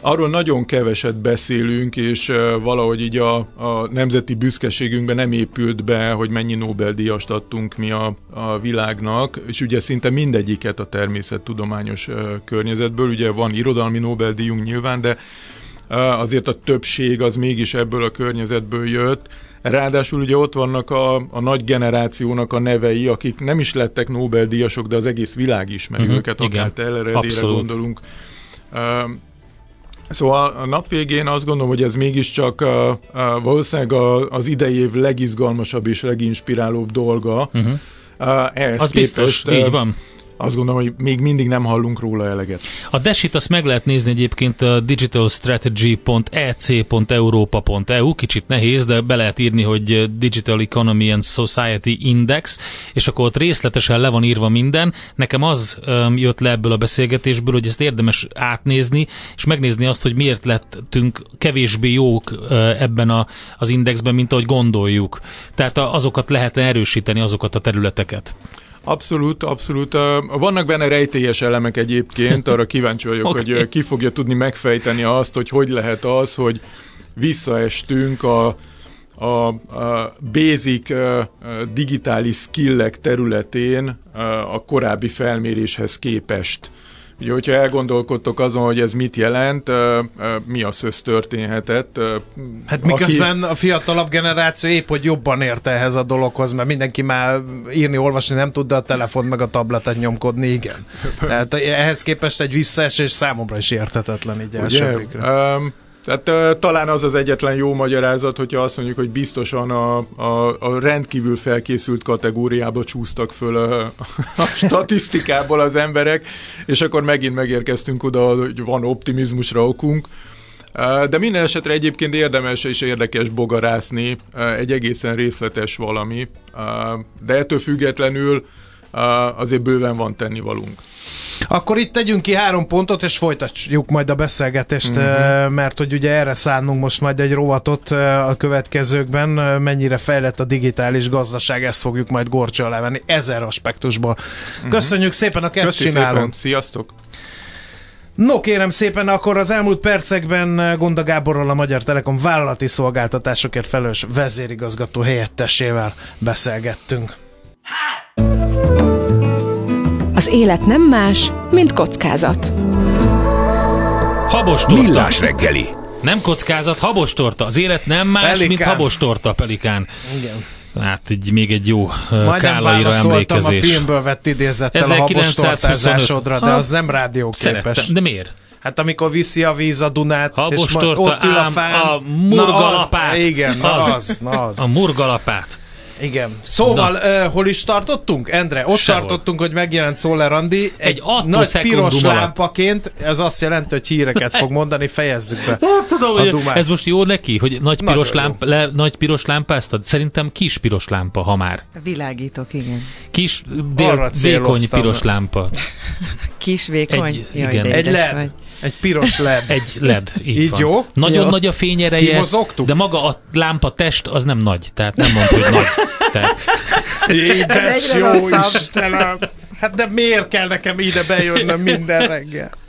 arról nagyon keveset beszélünk, és valahogy így a, a nemzeti büszkeségünkben nem épült be, hogy mennyi Nobel-díjast adtunk mi a, a világnak, és ugye szinte mindegyiket a természettudományos környezetből, ugye van irodalmi Nobel-díjunk nyilván, de azért a többség az mégis ebből a környezetből jött, Ráadásul ugye ott vannak a, a nagy generációnak a nevei, akik nem is lettek Nobel-díjasok, de az egész világ ismeri uh-huh, őket, akár Telleredére gondolunk. Szóval a nap végén azt gondolom, hogy ez mégiscsak uh, uh, valószínűleg a, az idei év legizgalmasabb és leginspirálóbb dolga. Uh-huh. Uh, ehhez az képest, biztos, uh, így van azt gondolom, hogy még mindig nem hallunk róla eleget. A Desit azt meg lehet nézni egyébként a digitalstrategy.ec.europa.eu, kicsit nehéz, de be lehet írni, hogy Digital Economy and Society Index, és akkor ott részletesen le van írva minden. Nekem az um, jött le ebből a beszélgetésből, hogy ezt érdemes átnézni, és megnézni azt, hogy miért lettünk kevésbé jók uh, ebben a, az indexben, mint ahogy gondoljuk. Tehát azokat lehetne erősíteni, azokat a területeket. Abszolút, abszolút. Vannak benne rejtélyes elemek egyébként, arra kíváncsi vagyok, okay. hogy ki fogja tudni megfejteni azt, hogy hogy lehet az, hogy visszaestünk a, a, a basic digitális skillek területén a korábbi felméréshez képest. Ugye, hogyha elgondolkodtok azon, hogy ez mit jelent, mi az össz történhetett. Hát miközben aki... a fiatalabb generáció épp, hogy jobban érte ehhez a dologhoz, mert mindenki már írni, olvasni nem tud, de a telefon meg a tabletet nyomkodni, igen. Tehát ehhez képest egy visszaesés számomra is értetetlen így első um, tehát talán az az egyetlen jó magyarázat, hogyha azt mondjuk, hogy biztosan a, a, a rendkívül felkészült kategóriába csúsztak föl a, a statisztikából az emberek, és akkor megint megérkeztünk oda, hogy van optimizmusra okunk. De minden esetre egyébként érdemes és érdekes bogarászni, egy egészen részletes valami, de ettől függetlenül azért bőven van tennivalunk. Akkor itt tegyünk ki három pontot, és folytatjuk majd a beszélgetést, uh-huh. mert hogy ugye erre szánunk most majd egy rovatot a következőkben, mennyire fejlett a digitális gazdaság, ezt fogjuk majd gorcsa alá venni, ezer aspektusból. Uh-huh. Köszönjük szépen a kezd csinálom. Sziasztok! No kérem szépen, akkor az elmúlt percekben Gonda Gáborral a Magyar Telekom vállalati szolgáltatásokért felelős vezérigazgató helyettesével beszélgettünk. Az élet nem más, mint kockázat. Habostorta. Millás reggeli. Nem kockázat, habostorta. Az élet nem más, pelikán. mint habostorta, pelikán. Igen. Hát így még egy jó Majd kálaira emlékezés. a filmből vett idézettel a habostortázásodra, de az nem rádióképes. Szerettem. De miért? Hát amikor viszi a víz a Dunát, Habostorta, és ott ül a fán. a murgalapát. Na az, igen, na az, na az. A murgalapát. Igen. Szóval, uh, hol is tartottunk, Endre? Ott Sehol. tartottunk, hogy megjelent Szoller Andi. Egy, egy nagy piros alatt. lámpaként, ez azt jelenti, hogy híreket fog mondani, fejezzük be. Hát, tudom, dumát. ez most jó neki, hogy nagy piros, lámp, le, nagy piros lámpáztad? Szerintem kis piros lámpa, ha már. Világítok, igen. Kis, dél, vékony piros lámpa. kis, vékony? Egy, Jaj, igen. Egy LED. Vagy. Egy piros LED. Egy LED, így, így van. jó? Nagyon jó. nagy a fényereje, Kimozogtuk? de maga a lámpa test az nem nagy, tehát nem mondta, hogy nagy. Tehát... Édes jó Istenem! Hát de miért kell nekem ide bejönnöm minden reggel?